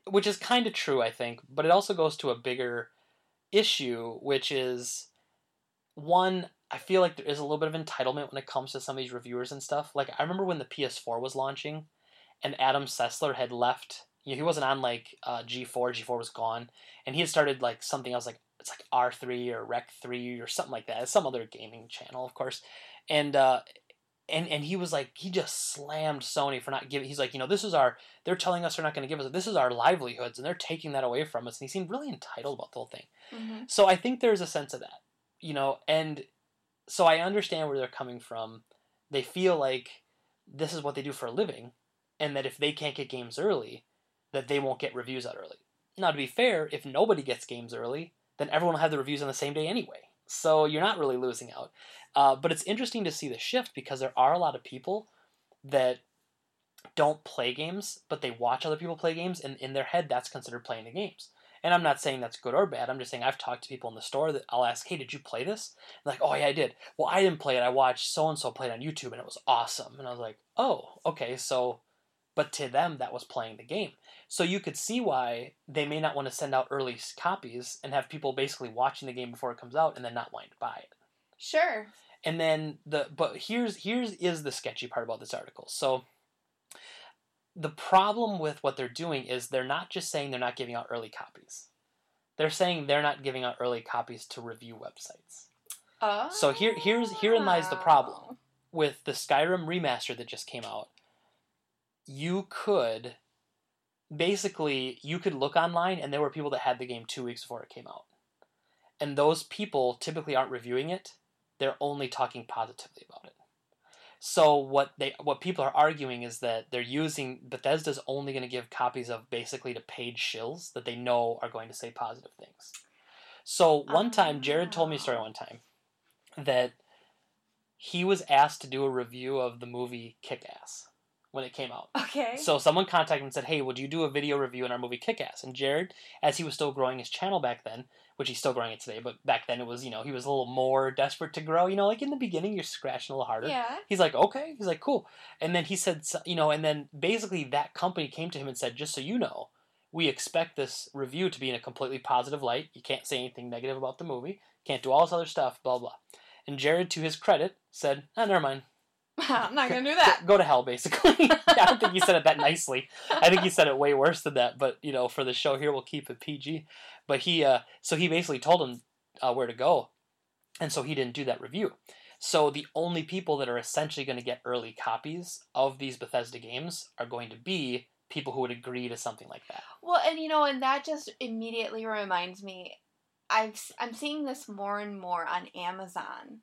which is kind of true, I think, but it also goes to a bigger issue, which is one, I feel like there is a little bit of entitlement when it comes to some of these reviewers and stuff. Like, I remember when the PS4 was launching and Adam Sessler had left, you know, he wasn't on like uh, G4, G4 was gone, and he had started like something else, like it's like R3 or Rev 3 or something like that. It's some other gaming channel, of course. And, uh, and and he was like he just slammed Sony for not giving. He's like, you know, this is our. They're telling us they're not going to give us. This is our livelihoods, and they're taking that away from us. And he seemed really entitled about the whole thing. hmm So I think there's a sense of that, you know, and so I understand where they're coming from. They feel like this is what they do for a living, and that if they can't get games early, that they won't get reviews out early. Now, to be fair, if nobody gets games early, then everyone will have the reviews on the same day anyway. So you're not really losing out. Uh, but it's interesting to see the shift because there are a lot of people that don't play games, but they watch other people play games, and in their head, that's considered playing the games. And I'm not saying that's good or bad. I'm just saying I've talked to people in the store that I'll ask, "Hey, did you play this?" They're like, "Oh yeah, I did." Well, I didn't play it. I watched so and so play it on YouTube, and it was awesome. And I was like, "Oh, okay." So, but to them, that was playing the game. So you could see why they may not want to send out early copies and have people basically watching the game before it comes out and then not wanting to buy it. Sure. And then the but here's here's is the sketchy part about this article. So the problem with what they're doing is they're not just saying they're not giving out early copies. They're saying they're not giving out early copies to review websites. Oh. So here here's herein lies the problem. Oh. With the Skyrim remaster that just came out, you could basically you could look online and there were people that had the game two weeks before it came out. And those people typically aren't reviewing it. They're only talking positively about it. So what they what people are arguing is that they're using Bethesda's only going to give copies of basically to paid shills that they know are going to say positive things. So one time Jared told me a story ah. one time that he was asked to do a review of the movie Kick Ass when it came out. Okay. So someone contacted him and said, "Hey, would you do a video review on our movie Kick Ass?" And Jared, as he was still growing his channel back then, which he's still growing it today, but back then it was, you know, he was a little more desperate to grow. You know, like in the beginning, you're scratching a little harder. yeah. He's like, okay. He's like, cool. And then he said, you know, and then basically that company came to him and said, just so you know, we expect this review to be in a completely positive light. You can't say anything negative about the movie. Can't do all this other stuff. Blah blah. And Jared, to his credit, said, ah, never mind. I'm not gonna do that. Go to hell, basically. I don't think he said it that nicely. I think he said it way worse than that. But you know, for the show here, we'll keep it PG. But he, uh, so he basically told him uh, where to go, and so he didn't do that review. So the only people that are essentially going to get early copies of these Bethesda games are going to be people who would agree to something like that. Well, and you know, and that just immediately reminds me, I've I'm seeing this more and more on Amazon,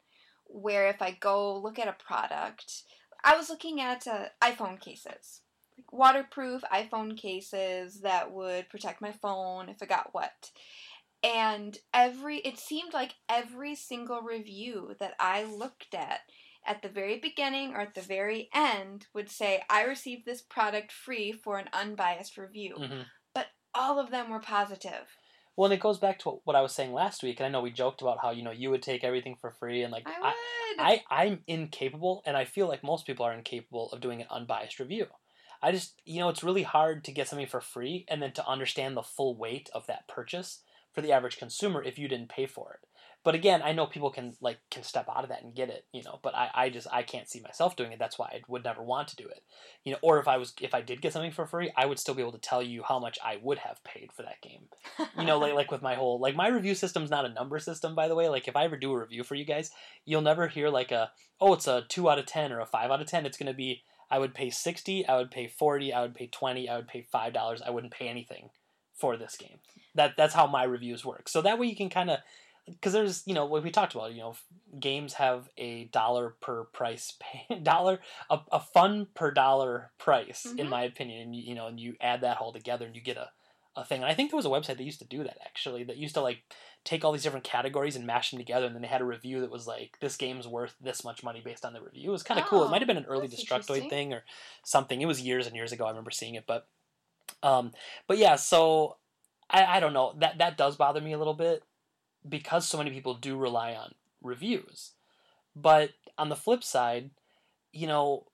where if I go look at a product, I was looking at uh, iPhone cases, like waterproof iPhone cases that would protect my phone if it got wet. And every it seemed like every single review that I looked at at the very beginning or at the very end would say I received this product free for an unbiased review hmm all of them were positive. Well, and it goes back to what I was saying last week, and I know we joked about how you know you would take everything for free, and like I I, I I'm incapable, and I feel like most people are incapable of doing an unbiased review. I just you know it's really hard to get something for free and then to understand the full weight of that purchase for the average consumer if you didn't pay for it. But again, I know people can like can step out of that and get it, you know. But I, I just I can't see myself doing it. That's why I would never want to do it, you know. Or if I was if I did get something for free, I would still be able to tell you how much I would have paid for that game you know, like like with my whole like my review system's not a number system, by the way. Like if I ever do a review for you guys, you'll never hear like a oh it's a two out of ten or a five out of ten. It's gonna be I would pay sixty, I would pay forty, I would pay twenty, I would pay five dollars. I wouldn't pay anything for this game. That that's how my reviews work. So that way you can kind of because there's you know what we talked about you know games have a dollar per price pay, dollar a, a fun per dollar price in Mhm. my opinion and you, you know and you add that all together and you get a a thing. And I think there was a website that used to do that actually, that used to like take all these different categories and mash them together, and then they had a review that was like, "This game's worth this much money based on the review." It was kind of cool. It Oh, might have been an early Destructoid thing or something. It was years and years ago. I remember seeing it, but um, but yeah. So I I don't know that that does bother me a little bit because so many people do rely on reviews. But on the flip side, you know,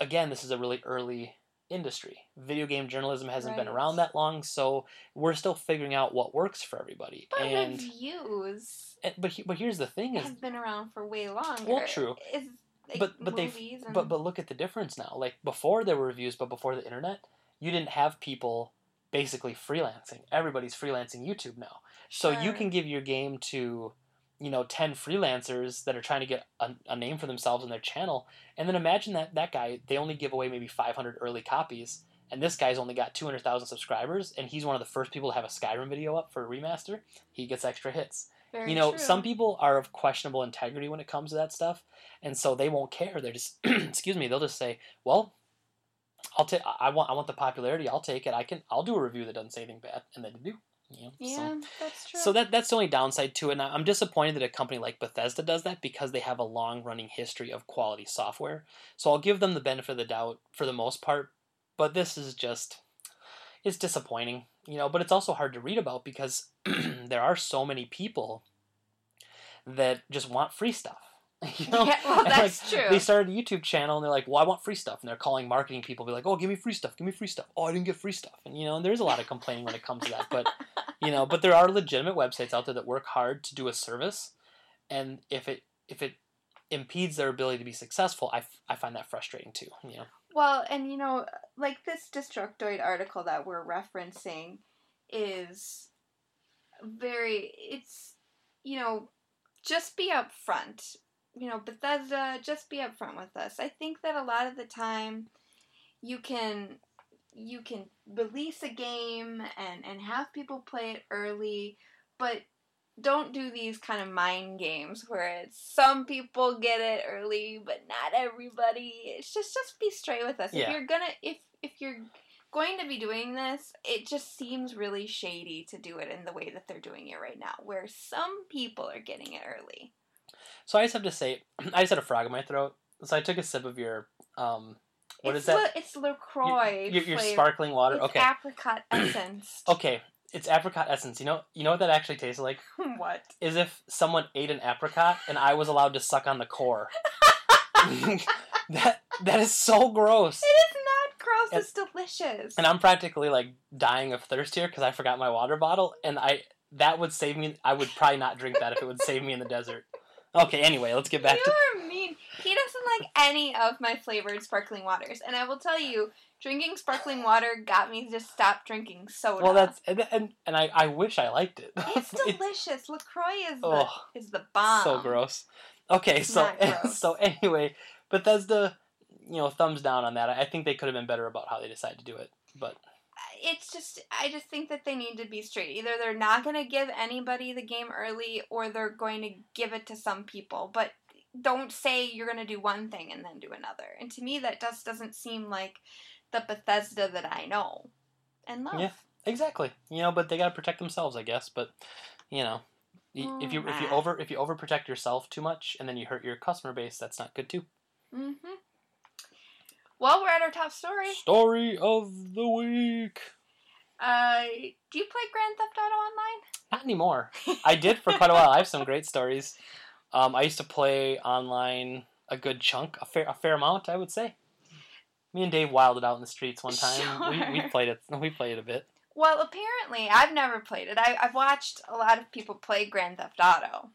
again, this is a really early industry. Video game journalism hasn't been around that long, so we're still figuring out what works for everybody. But and reviews and- but he- but here's the thing is have been around for way longer. Well, true. It's like But- but they've- and but but look at the difference now. Like before there were reviews, but before the internet, you didn't have people basically freelancing. Everybody's freelancing YouTube now. So you can give your game to you know 10 freelancers that are trying to get a, a name for themselves on their channel and then imagine that that guy they only give away maybe 500 early copies and this guy's only got 200,000 subscribers and he's one of the first people to have a Skyrim video up for a remaster he gets extra hits. Very you know true. some people are of questionable integrity when it comes to that stuff and so they won't care. They're just excuse me they'll just say well i'll take i want i want the popularity i'll take it i can i'll do a review that doesn't say anything bad and then they do you know so Yeah, that's true. so that that's the only downside to it. And I'm disappointed that a company like Bethesda does that because they have a long running history of quality software. So I'll give them the benefit of the doubt for the most part. But this is just it's disappointing, you know, but it's also hard to read about because there are so many people that just want free stuff. You know? Yeah, well, that's like, true. They started a YouTube channel and they're like, "Well, I want free stuff," and they're calling marketing people, be like, "Oh, give me free stuff, give me free stuff." Oh, I didn't get free stuff, and you know, and there's a lot of complaining when it comes to that. But you know, but there are legitimate websites out there that work hard to do a service, and if it if it impedes their ability to be successful, I, f- I find that frustrating too. You know, Well, and you know, like this Destructoid article that we're referencing is very, it's, you know, just be upfront. You know, Bethesda, just be upfront with us. I think that a lot of the time you can you can release a game and and have people play it early, but don't do these kind of mind games where it's some people get it early but not everybody. It's just just be straight with us. If you're gonna if if you're going to be doing this, it just seems really shady to do it in the way that they're doing it right now, where some people are getting it early. So I just have to say, I just had a frog in my throat. So I took a sip of your um, what it's is that? La- it's Lacroix. your, your flavor. sparkling water. It's okay, apricot essence. okay, it's apricot essence. You know, you know what that actually tastes like? what? Is if someone ate an apricot and I was allowed to suck on the core. that that is so gross. It is not gross. And- it's delicious. And I'm practically like dying of thirst here because I forgot my water bottle, and I that would save me. I would probably not drink that if it would save me in the desert. Okay, anyway, let's get back to. You're mean. He doesn't like any of my flavored sparkling waters, and I will tell you, drinking sparkling water got me to stop drinking soda. Well, that's and and, and I, I wish I liked it. it's delicious. Lacroix is the oh, is the bomb. so gross. Okay, so gross. so anyway, Bethesda, you know, thumbs down on that. I think they could have been better about how they decided to do it, but It's just I just think that they need to be straight. Either they're not going to give anybody the game early, or they're going to give it to some people. But don't say you're going to do one thing and then do another. And to me, that just doesn't seem like the Bethesda that I know and love. Yeah. exactly. You know, but they gotta protect themselves, I guess. But you know, y- if you if you Mm. over if you overprotect yourself too much and then you hurt your customer base, that's not good too. hmm Well, we're at our top story. Story of the week. Uh, do you play Grand Theft Auto online? Not anymore. I did for quite a while. I have some great stories. Um, I used to play online a good chunk, a fair a fair amount, I would say. Me and Dave wilded out in the streets one time. We, we played it. We played it a bit. Well, apparently, I've never played it. I, I've watched a lot of people play Grand Theft Auto.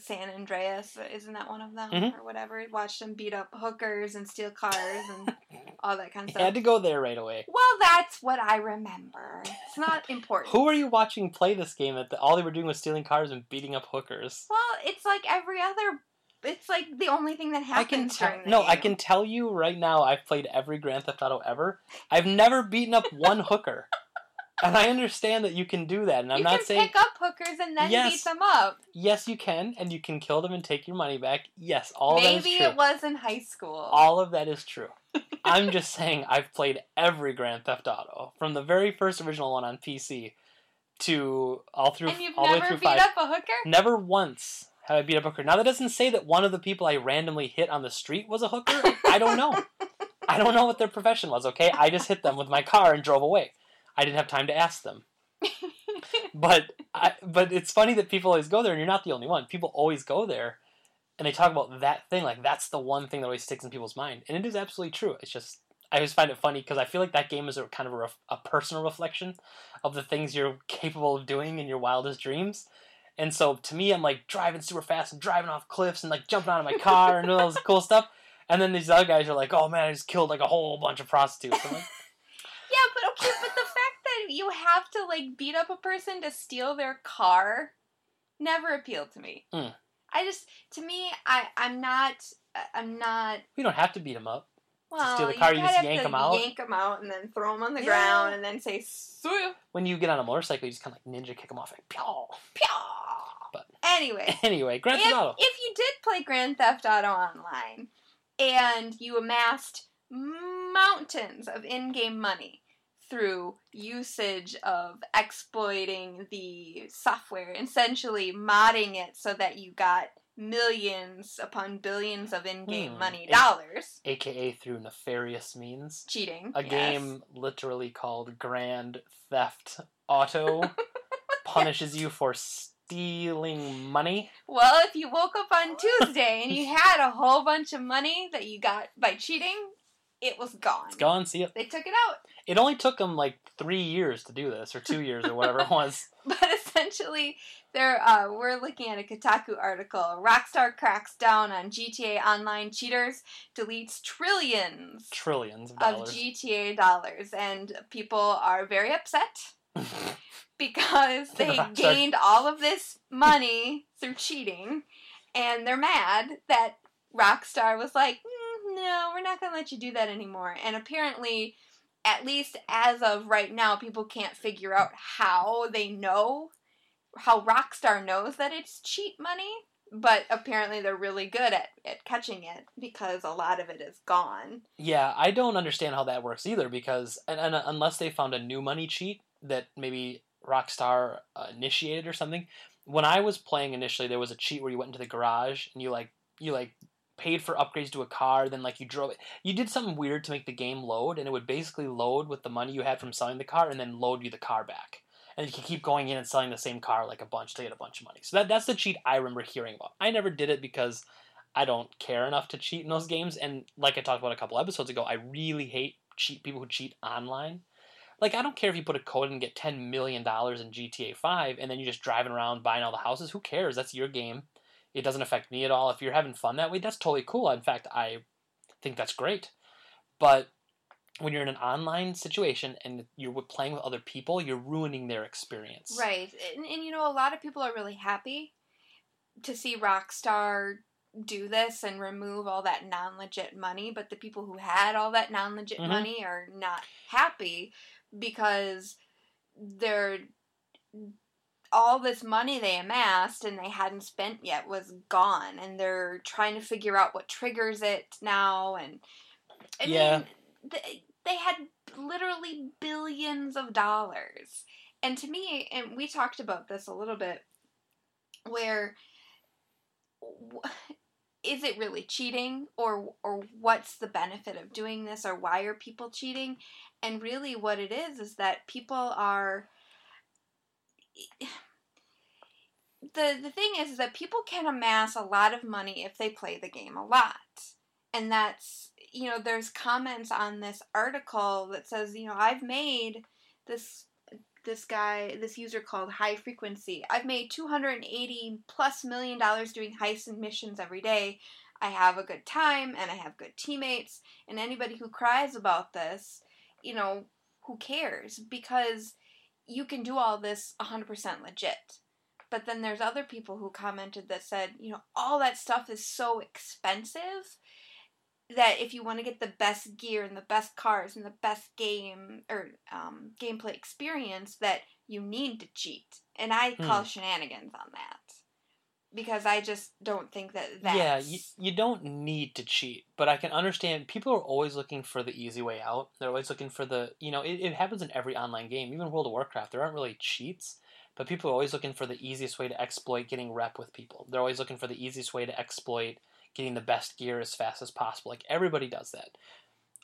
San Andreas, isn't that one of them Mhm. or whatever? Watch them beat up hookers and steal cars and all that kind of stuff. had to go there right away. Well, that's what I remember. It's not important. Who are you watching play this game that the, all they were doing was stealing cars and beating up hookers? Well, it's like every other. It's like the only thing that I can happens tell. during No, game. I can tell you right now. I've played every Grand Theft Auto ever. I've never beaten up one hooker, and I understand that you can do that. And I'm not saying. you not can saying pick up hookers and then Yes. beat them up. yes, you can, and you can kill them and take your money back. Yes, all of that is Maybe true. it was in high school. All of that is true. I'm just saying I've played every Grand Theft Auto from the very first original one on PC to all through and you've all the way never through beat five. up a hooker? Never once have I beat up a hooker. Now that doesn't say that one of the people I randomly hit on the street was a hooker. I don't know. I don't know what their profession was. Okay, I just hit them with my car and drove away. I didn't have time to ask them. But I, but it's funny that people always go there, and you're not the only one. People always go there, and they talk about that thing like that's the one thing that always sticks in people's mind, and it is absolutely true. It's just I always find it funny because I feel like that game is a kind of a, ref, a personal reflection of the things you're capable of doing in your wildest dreams. And so to me, I'm like driving super fast and driving off cliffs and like jumping out of my car and all this cool stuff. And then these other guys are like, "Oh man, I just killed like a whole bunch of prostitutes." Like, Yeah, but okay, but the fact that you have to like beat up a person to steal their car never appealed to me. Mm. I just, to me, I I'm not, I'm not. we don't have to beat them up. Well, steal the car, you kinda just yank to 'em out? yank them out, and then throw them on the Yeah. ground, and then say "see When you get on a motorcycle, you just kind of like ninja kick them off like, Pew! pyaw." But- Anyway, Anyway, Grand Theft Auto. if you did play Grand Theft Auto online and you amassed mountains of in-game money through usage of exploiting the software, essentially modding it so that you got millions upon billions of in-game Hmm. money It- dollars, AKA through nefarious means. cheating. A yes. game literally called Grand Theft Auto punishes you for stealing money. Well, if you woke up on Tuesday and you had a whole bunch of money that you got by cheating, it was gone. It's gone. See it. They took it out. It only took them like three years to do this, or two years, or whatever it was. But essentially, there uh, we're looking at a Kotaku article. Rockstar cracks down on GTA Online cheaters, deletes trillions Trillions of of. GTA dollars, and people are very upset because they gained all of this money through cheating, and they're mad that Rockstar was like, "Mm, "No, we're not going to let you do that anymore." And apparently, at least as of right now, people can't figure out how they know, how Rockstar knows that it's cheat money. But apparently, they're really good at, at catching it because a lot of it is gone. Yeah, I don't understand how that works either because and, and uh, unless they found a new money cheat that maybe Rockstar uh, initiated or something. When I was playing initially, there was a cheat where you went into the garage and you like you like paid for upgrades to a car, then like you drove it. You did something weird to make the game load, and it would basically load with the money you had from selling the car, and then load you the car back. And you could keep going in and selling the same car like a bunch to get a bunch of money. So that that's the cheat I remember hearing about. I never did it because I don't care enough to cheat in those games, and like I talked about a couple episodes ago, I really hate cheat people who cheat online. Like I don't care if you put a code and get ten million dollars in GTA Five, and then you're just driving around buying all the houses. Who cares? That's your game. It doesn't affect me at all. If you're having fun that way, that's totally cool. In fact, I think that's great. But when you're in an online situation and you're playing with other people, you're ruining their experience. Right. And, and you know, a lot of people are really happy to see Rockstar do this and remove all that non legit money, but the people who had all that non legit Mhm. money are not happy because they're all this money they amassed and they hadn't spent yet was gone and they're trying to figure out what triggers it now and I Yeah. mean they, they had literally billions of dollars and to me and we talked about this a little bit where wh- is it really cheating or or what's the benefit of doing this or why are people cheating and really what it is is that people are the the thing is, is that people can amass a lot of money if they play the game a lot. And that's you know there's comments on this article that says you know i've made this this guy this user called high frequency. I've made 280 plus million dollars doing heists and missions every day. I have a good time and i have good teammates. And anybody who cries about this you know who cares? Because you can do all this 100% legit. But then there's other people who commented that said you know all that stuff is so expensive that if you want to get the best gear and the best cars and the best game or um, gameplay experience, that you need to cheat, and I Hmm. call shenanigans on that because I just don't think that that. Yeah, you, you don't need to cheat, but I can understand people are always looking for the easy way out. They're always looking for the, you know, it, it happens in every online game, even World of Warcraft. There aren't really cheats, but people are always looking for the easiest way to exploit getting rep with people. They're always looking for the easiest way to exploit getting the best gear as fast as possible. Like everybody does that.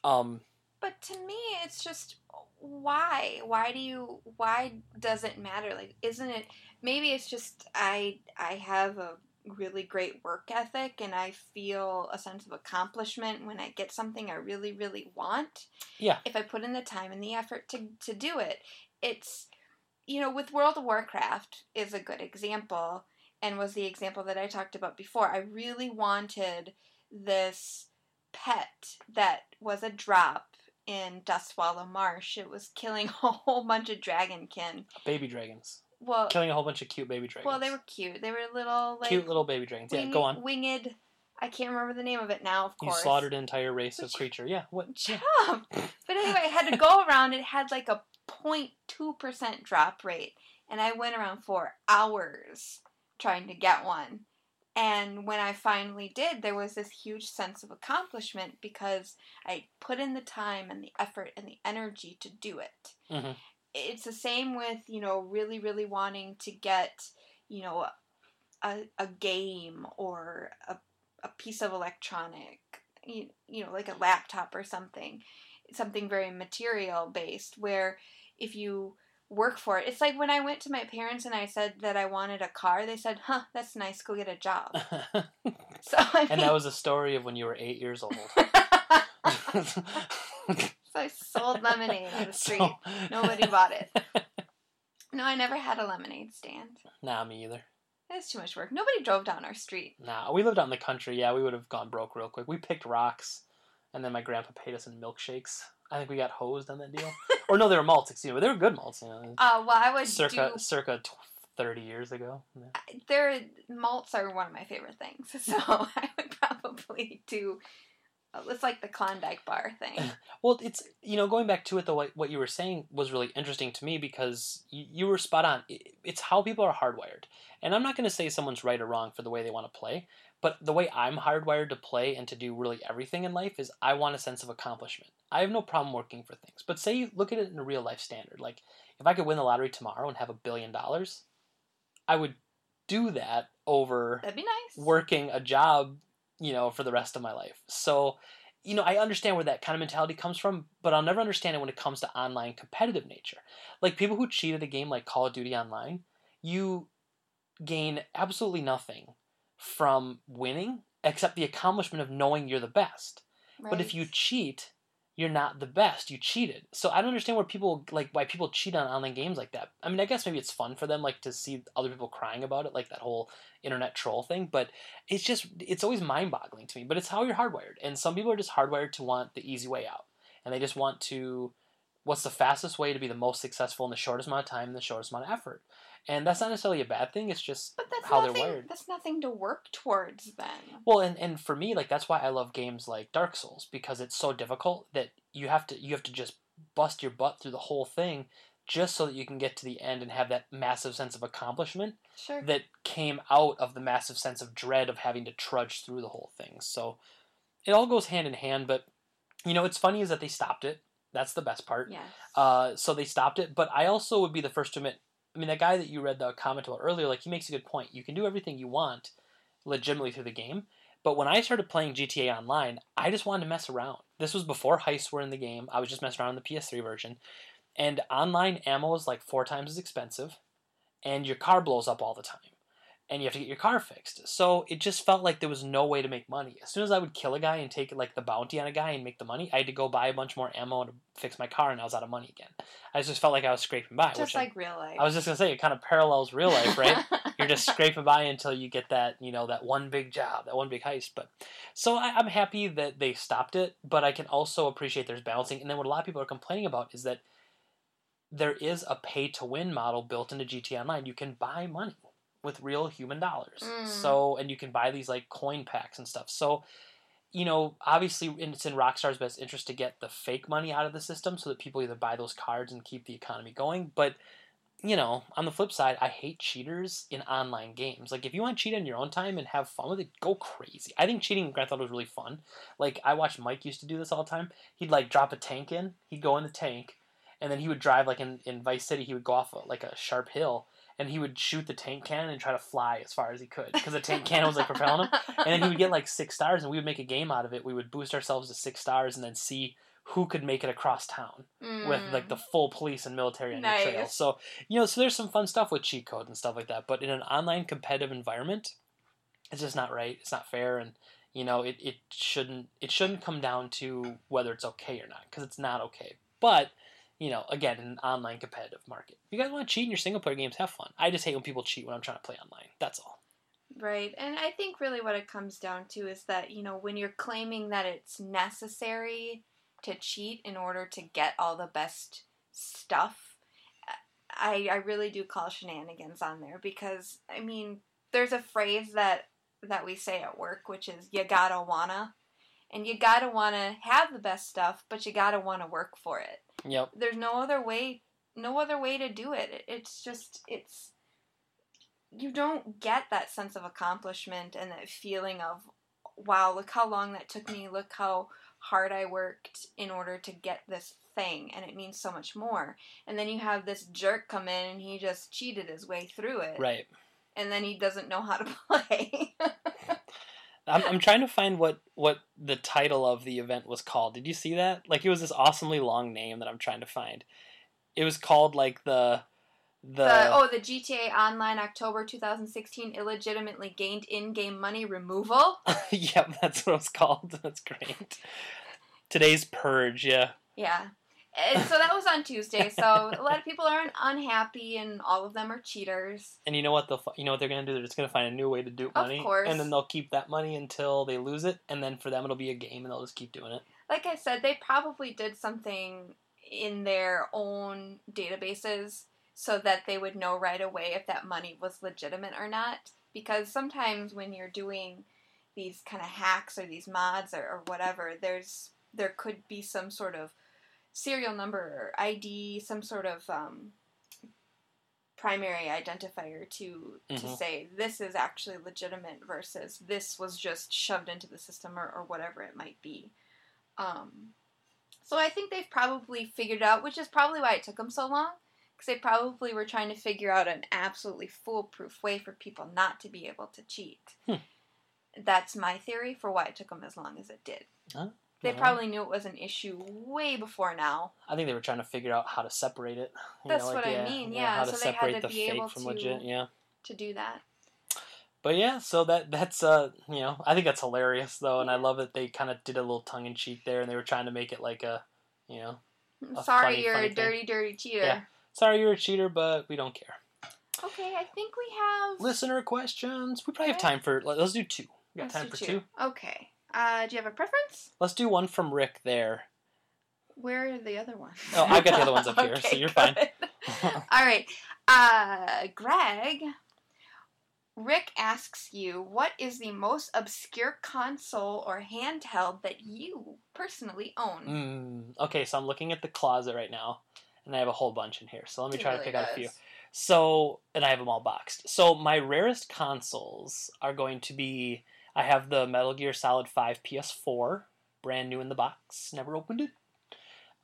Um, But to me, it's just why? Why do you? Why does it matter? Like, isn't it? Maybe it's just I. I have a really great work ethic, and I feel a sense of accomplishment when I get something I really, really want. Yeah. If I put in the time and the effort to to do it, it's you know, with World of Warcraft is a good example, and was the example that I talked about before. I really wanted this pet that was a drop in Dustwallow Marsh. It was killing a whole bunch of dragonkin. baby dragons. Well, Killing a whole bunch of cute baby dragons. well, they were cute. They were little like cute little baby dragons. Yeah, go on. Winged. I can't remember the name of it now. Of course, You slaughtered an entire race of creature. Yeah, what? Chump. But anyway, I had to go around. It had like a 0.2 percent drop rate, and I went around for hours trying to get one. And when I finally did, there was this huge sense of accomplishment because I put in the time and the effort and the energy to do it. Mhm. It's the same with, you know, really, really wanting to get, you know, a, a game or a, a piece of electronic, you, you know, like a laptop or something, something very material based, where if you work for it, it's like when I went to my parents and I said that I wanted a car, they said, huh, that's nice, go get a job. So, I and that was a story of when you were eight years old. so I sold lemonade on the street. So- Nobody bought it. No, I never had a lemonade stand. Nah, me either. It's too much work. Nobody drove down our street. Nah, we lived out in the country. Yeah, we would have gone broke real quick. We picked rocks, and then my grandpa paid us in milkshakes. I think we got hosed on that deal. or no, they were malts. Excuse me, but they were good malts. You know, Uh, well, I would circa do. circa thirty years ago. Yeah. Their malts are one of my favorite things, so I would probably do It's like the Klondike bar thing. Well, it's you know going back to it though, what, what you were saying was really interesting to me because you, you were spot on. It's how people are hardwired, and I'm not going to say someone's right or wrong for the way they want to play, but the way I'm hardwired to play and to do really everything in life is I want a sense of accomplishment. I have no problem working for things, but say you look at it in a real life standard. Like if I could win the lottery tomorrow and have a billion dollars, I would do that over That'd be nice. working a job, you know, for the rest of my life. So, you know, I understand where that kind of mentality comes from, but I'll never understand it when it comes to online competitive nature. Like people who cheat at a game like Call of Duty Online, you gain absolutely nothing from winning except the accomplishment of knowing you're the best. But if you cheat, you're not the best. You cheated. So I don't understand where people like why people cheat on online games like that. I mean, I guess maybe it's fun for them like to see other people crying about it, like that whole internet troll thing, but it's just it's always mind-boggling to me, but it's how you're hardwired. And some people are just hardwired to want the easy way out. And they just want to what's the fastest way to be the most successful in the shortest amount of time and the shortest amount of effort. And that's not necessarily a bad thing. It's just but that's how they're wired. That's nothing to work towards then. Well, and, and for me, like that's why I love games like Dark Souls because it's so difficult that you have to you have to just bust your butt through the whole thing just so that you can get to the end and have that massive sense of accomplishment Sure. that came out of the massive sense of dread of having to trudge through the whole thing. So it all goes hand in hand, but you know, what's funny is that they stopped it. That's the best part. yes. Uh, so they stopped it. But I also would be the first to admit. I mean, that guy that you read the comment about earlier, like he makes a good point. You can do everything you want, legitimately through the game. But when I started playing GTA Online, I just wanted to mess around. This was before heists were in the game. I was just messing around in the PS3 version, and online ammo is like four times as expensive, and your car blows up all the time, and you have to get your car fixed. So it just felt like there was no way to make money. As soon as I would kill a guy and take like the bounty on a guy and make the money, I had to go buy a bunch more ammo to fix my car, and I was out of money again. I just felt like I was scraping by. Just which I- like real life. I was just gonna say it kind of parallels real life, right? You're just scraping by until you get that, you know, that one big job, that one big heist. But so I, I'm happy that they stopped it, but I can also appreciate there's balancing. And then what a lot of people are complaining about is that there is a pay to win model built into GT Online. You can buy money with real human dollars. Mm. So and you can buy these like coin packs and stuff. So you know, obviously it's in Rockstar's best interest to get the fake money out of the system so that people either buy those cards and keep the economy going. But you know, on the flip side, I hate cheaters in online games. Like, if you want to cheat in your own time and have fun with it, go crazy. I think cheating in Grand Theft Auto was really fun. Like, I watched Mike used to do this all the time. He'd like drop a tank in, he'd go in the tank, and then he would drive like in, in Vice City. He would go off a, like a sharp hill, and he would shoot the tank cannon and try to fly as far as he could because the tank cannon was like propelling him. And then he would get like six stars, and we would make a game out of it. We would boost ourselves to six stars, and then see who could make it across town with Mm. like the full police and military on your trail. So you know, so there's some fun stuff with cheat code and stuff like that. But in an online competitive environment, it's just not right. It's not fair, and you know, it, it shouldn't it shouldn't come down to whether it's okay or not because it's not okay. But you know, again, in an online competitive market, if you guys want to cheat in your single player games, have fun. I just hate when people cheat when I'm trying to play online. That's all. Right. And I think really what it comes down to is that, you know, when you're claiming that it's necessary to cheat in order to get all the best stuff, I, I really do call shenanigans on there because, I mean, there's a phrase that, that we say at work, which is you gotta wanna. And you gotta wanna have the best stuff, but you gotta wanna work for it. Yep. there's no other way no other way to do it. It- it's just it's you don't get that sense of accomplishment and that feeling of wow look how long that took me. Look how hard i worked in order to get this thing. And it means so much more. And then you have this jerk come in and he just cheated his way through it. Right. and then he doesn't know how to play I'm, I'm trying to find what what the title of the event was called. Did you see that? Like it was this awesomely long name that I'm trying to find. It was called like the the, the, oh the gta online october 2016 illegitimately gained in-game money removal yep, that's what it was called. That's great. Today's purge, yeah. Yeah. And so that was on Tuesday. So a lot of people are unhappy, and all of them are cheaters. And you know what? The you know what they're gonna do? They're just gonna find a new way to dupe Of money, course. and then they'll keep that money until they lose it, and then for them it'll be a game, and they'll just keep doing it. Like I said, they probably did something in their own databases so that they would know right away if that money was legitimate or not. Because sometimes when you're doing these kind of hacks or these mods or, or whatever, there's there could be some sort of serial number or ID, some sort of um, primary identifier to to Mhm. say this is actually legitimate versus this was just shoved into the system or, or whatever it might be. Um, so I think they've probably figured out, which is probably why it took them so long, because they probably were trying to figure out an absolutely foolproof way for people not to be able to cheat. Hmm. That's my theory for why it took them as long as it did. Huh? They Alright. probably knew it was an issue way before now. I think they were trying to figure out how to separate it. You That's know, like, what I yeah, mean, yeah, how to so they had separate to the be fake able from to- legit. Yeah. To do that, But yeah, so that that's uh you know I think that's hilarious though, and I love that they kind of did a little tongue in cheek there, and they were trying to make it like a you know A sorry, funny, you're funny a thing. dirty, dirty cheater. Yeah. sorry you're a cheater, but we don't care. Okay, I think we have. Listener questions. We probably have time for let- let's do two. We got Let's time for two. Okay. Uh, do you have a preference? Let's do one from Rick there. Where are the other ones? Oh, I've got the other ones up here, so you're fine. All right. Uh, Greg, Rick asks you, what is the most obscure console or handheld that you personally own? Mm, okay, so I'm looking at the closet right now, and I have a whole bunch in here. So let me He try to really pick out a few. So, and I have them all boxed. So my rarest consoles are going to be I have the Metal Gear Solid 5 PS4, brand new in the box, never opened it.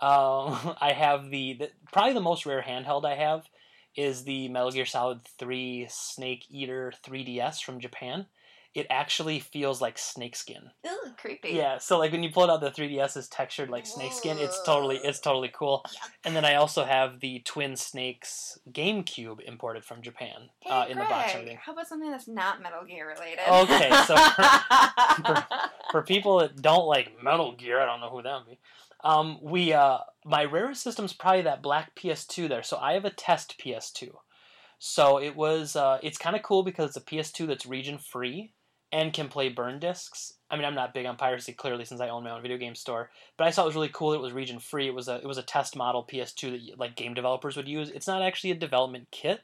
Um, I have the, the probably the most rare handheld I have is the Metal Gear Solid 3 Snake Eater 3DS from Japan. It actually feels like snakeskin. Ooh, creepy. Yeah, so like when you pull it out, the 3DS is textured like snakeskin. It's totally, it's totally cool. And then I also have the Twin Snakes GameCube imported from Japan Hey, uh, in the box. and Everything. How about something that's not Metal Gear related? Okay, so for- For people that don't like Metal Gear, I don't know who that would be. Um, we uh, my rarest system's probably that black PS2 there. So I have a test PS2. So it was uh, it's kind of cool because it's a PS2 that's region free and can play burn discs. I mean, I'm not big on piracy clearly since I own my own video game store, but I thought it was really cool. that It was region free. It was a it was a test model PS2 that like game developers would use. It's not actually a development kit,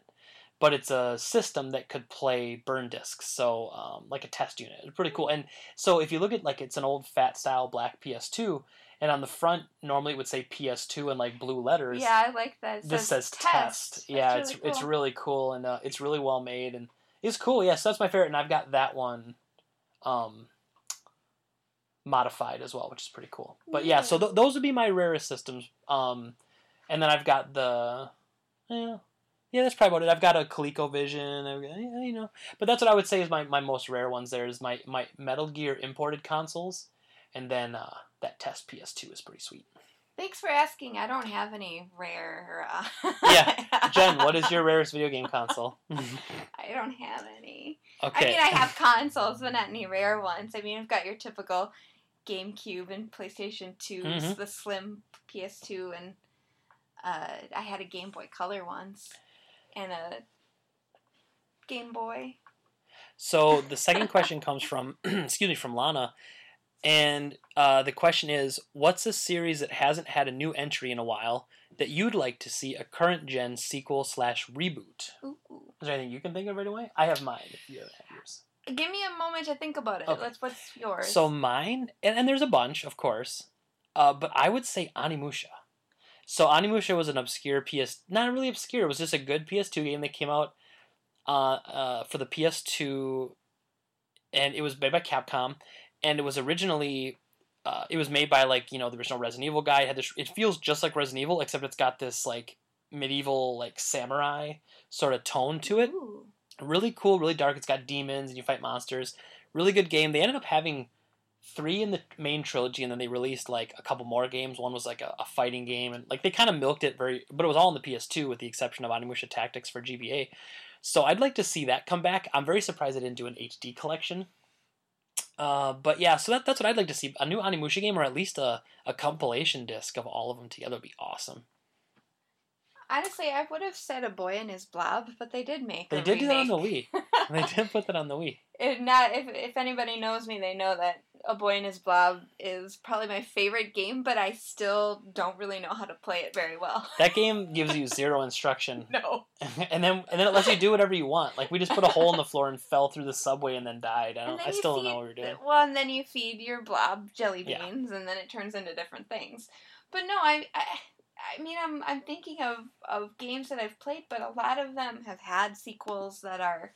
but it's a system that could play burn discs. So um, like a test unit. It's pretty cool. And so if you look at like it's an old fat style black PS2, and on the front normally it would say PS2 in like blue letters. Yeah, I like that. It This says test. That's Yeah, really it's cool. it's really cool and uh, it's really well made and it's cool. Yes, that's my favorite, and I've got that one um, modified as well, which is pretty cool. But yeah, so th- those would be my rarest systems. Um, and then I've got the yeah. Yeah, that's probably about it. I've got a ColecoVision, I've got, yeah, you know. But that's what I would say is my, my most rare ones. There is my, my Metal Gear imported consoles, and then uh, that test PS2 is pretty sweet. Thanks for asking. I don't have any rare. Uh... Yeah, Jen, what is your rarest video game console? I don't have any. okay. I mean, I have consoles, but not any rare ones. I mean, I've got your typical GameCube and PlayStation 2s, Mhm. the slim PS2, and uh, I had a Game Boy Color once, and a Game Boy. So the second question comes from, excuse me, from Lana, and uh, the question is, what's a series that hasn't had a new entry in a while that you'd like to see a current gen sequel slash reboot? Ooh. Is there anything you can think of right away? I have mine. If you have yours. Give me a moment to think about it. Okay. Let's. What's yours? So mine, and, and there's a bunch, of course, uh, but I would say Onimusha. So Onimusha was an obscure PS, not really obscure. It was just a good PS2 game that came out uh, uh, for the PS2, and it was made by Capcom, and it was originally. Uh, it was made by like you know the original Resident Evil guy. It had this. It feels just like Resident Evil, except it's got this like medieval like samurai sort of tone to it Ooh. really cool, really dark. It's got demons and you fight monsters. Really good game. They ended up having three in the main trilogy, and then they released like a couple more games. One was like a, a fighting game, and like they kind of milked it very, but it was all on the PS2 with the exception of Onimusha Tactics for GBA. So I'd like to see that come back. I'm very surprised they didn't do an HD collection. Uh, but yeah, so that, that's what I'd like to see. A new Onimusha game, or at least a, a compilation disc of all of them together would be awesome. Honestly, I would have said a boy and his blob, but they did make. They did do that on the. Wii. They did put that on the Wii. If not, if if anybody knows me, they know that A Boy and His Blob is probably my favorite game, but I still don't really know how to play it very well. That game gives you zero instruction, no. and then and then it lets you do whatever you want. Like we just put a hole in the floor and fell through the subway and then died. I don't. I still don't know what we we're doing. Well, and then you feed your blob jelly Yeah. beans, and then it turns into different things. But no, I, I, I mean, I'm I'm thinking of of games that I've played, but a lot of them have had sequels that are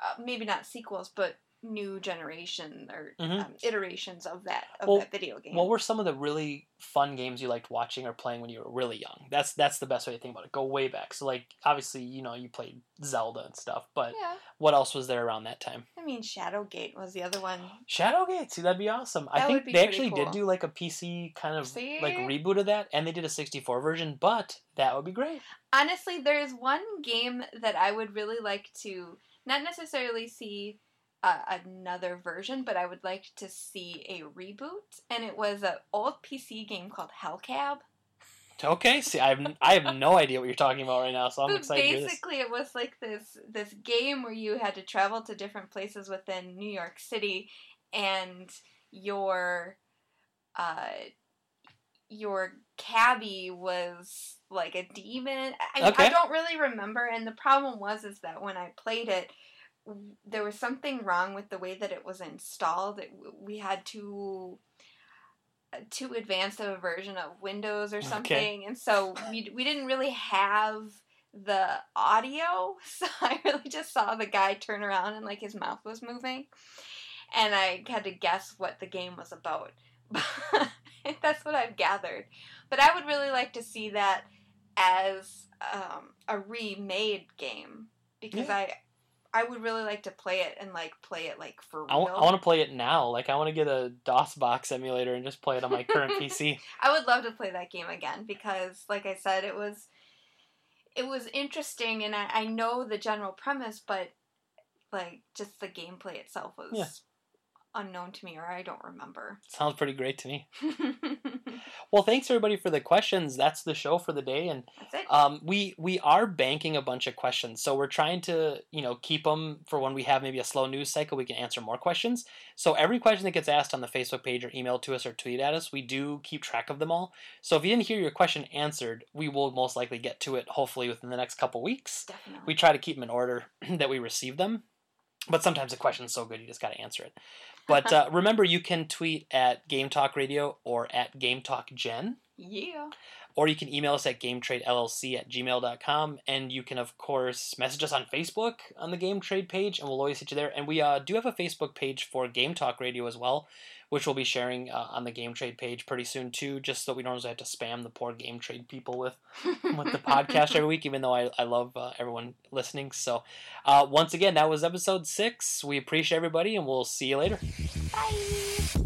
uh, maybe not sequels, but new generation or Mhm. um, iterations of that of Well, that video game. What were some of the really fun games you liked watching or playing when you were really young? That's that's the best way to think about it. Go way back. So like obviously you know you played Zelda and stuff, but yeah, what else was there around that time? I mean, Shadowgate was the other one. Shadowgate, see that'd be awesome. I think they actually cool. did do like a PC kind of See? like reboot of that, and they did a 64 version, but that would be great. Honestly, there's one game that I would really like to not necessarily see uh, another version, but I would like to see a reboot. And it was an old PC game called Hellcab. Okay, see, I have I have no idea what you're talking about right now, so I'm But excited to hear this. basically, it was like this this game where you had to travel to different places within New York City, and your uh, your cabbie was like a demon. I, Okay. I don't really remember, and the problem was is that when I played it, there was something wrong with the way that it was installed. It, we had too uh, too advanced of a version of Windows or Okay. something, and so we we didn't really have the audio. So I really just saw the guy turn around and like his mouth was moving, and I had to guess what the game was about. That's what I've gathered. But I would really like to see that as um, a remade game because Yeah. I I would really like to play it and like play it like for real. I want to play it now. Like I want to get a DOS box emulator and just play it on my current PC. I would love to play that game again because, like I said, it was it was interesting, and I, I know the general premise, but like just the gameplay itself was Yeah. unknown to me, or I don't remember. Sounds pretty great to me. Well, thanks everybody for the questions. That's the show for the day, and um, we we are banking a bunch of questions. So we're trying to you know keep them for when we have maybe a slow news cycle. We can answer more questions. So every question that gets asked on the Facebook page or emailed to us or tweet at us, we do keep track of them all. So if you didn't hear your question answered, we will most likely get to it hopefully within the next couple weeks. Definitely. We try to keep them in order that we receive them, but sometimes the question's so good you just got to answer it. But uh, remember, you can tweet at Game Talk Radio or at Game Talk Gen, yeah. or you can email us at GameTradeLLC at gmail.com. And you can, of course, message us on Facebook on the Game Trade page, and we'll always hit you there. And we uh, do have a Facebook page for Game Talk Radio as well, which we'll be sharing uh, on the Game Trade page pretty soon, too, just so we don't have to spam the poor Game Trade people with with the podcast every week, even though I, I love uh, everyone listening. So, uh, once again, that was episode six. We appreciate everybody, and we'll see you later. Bye.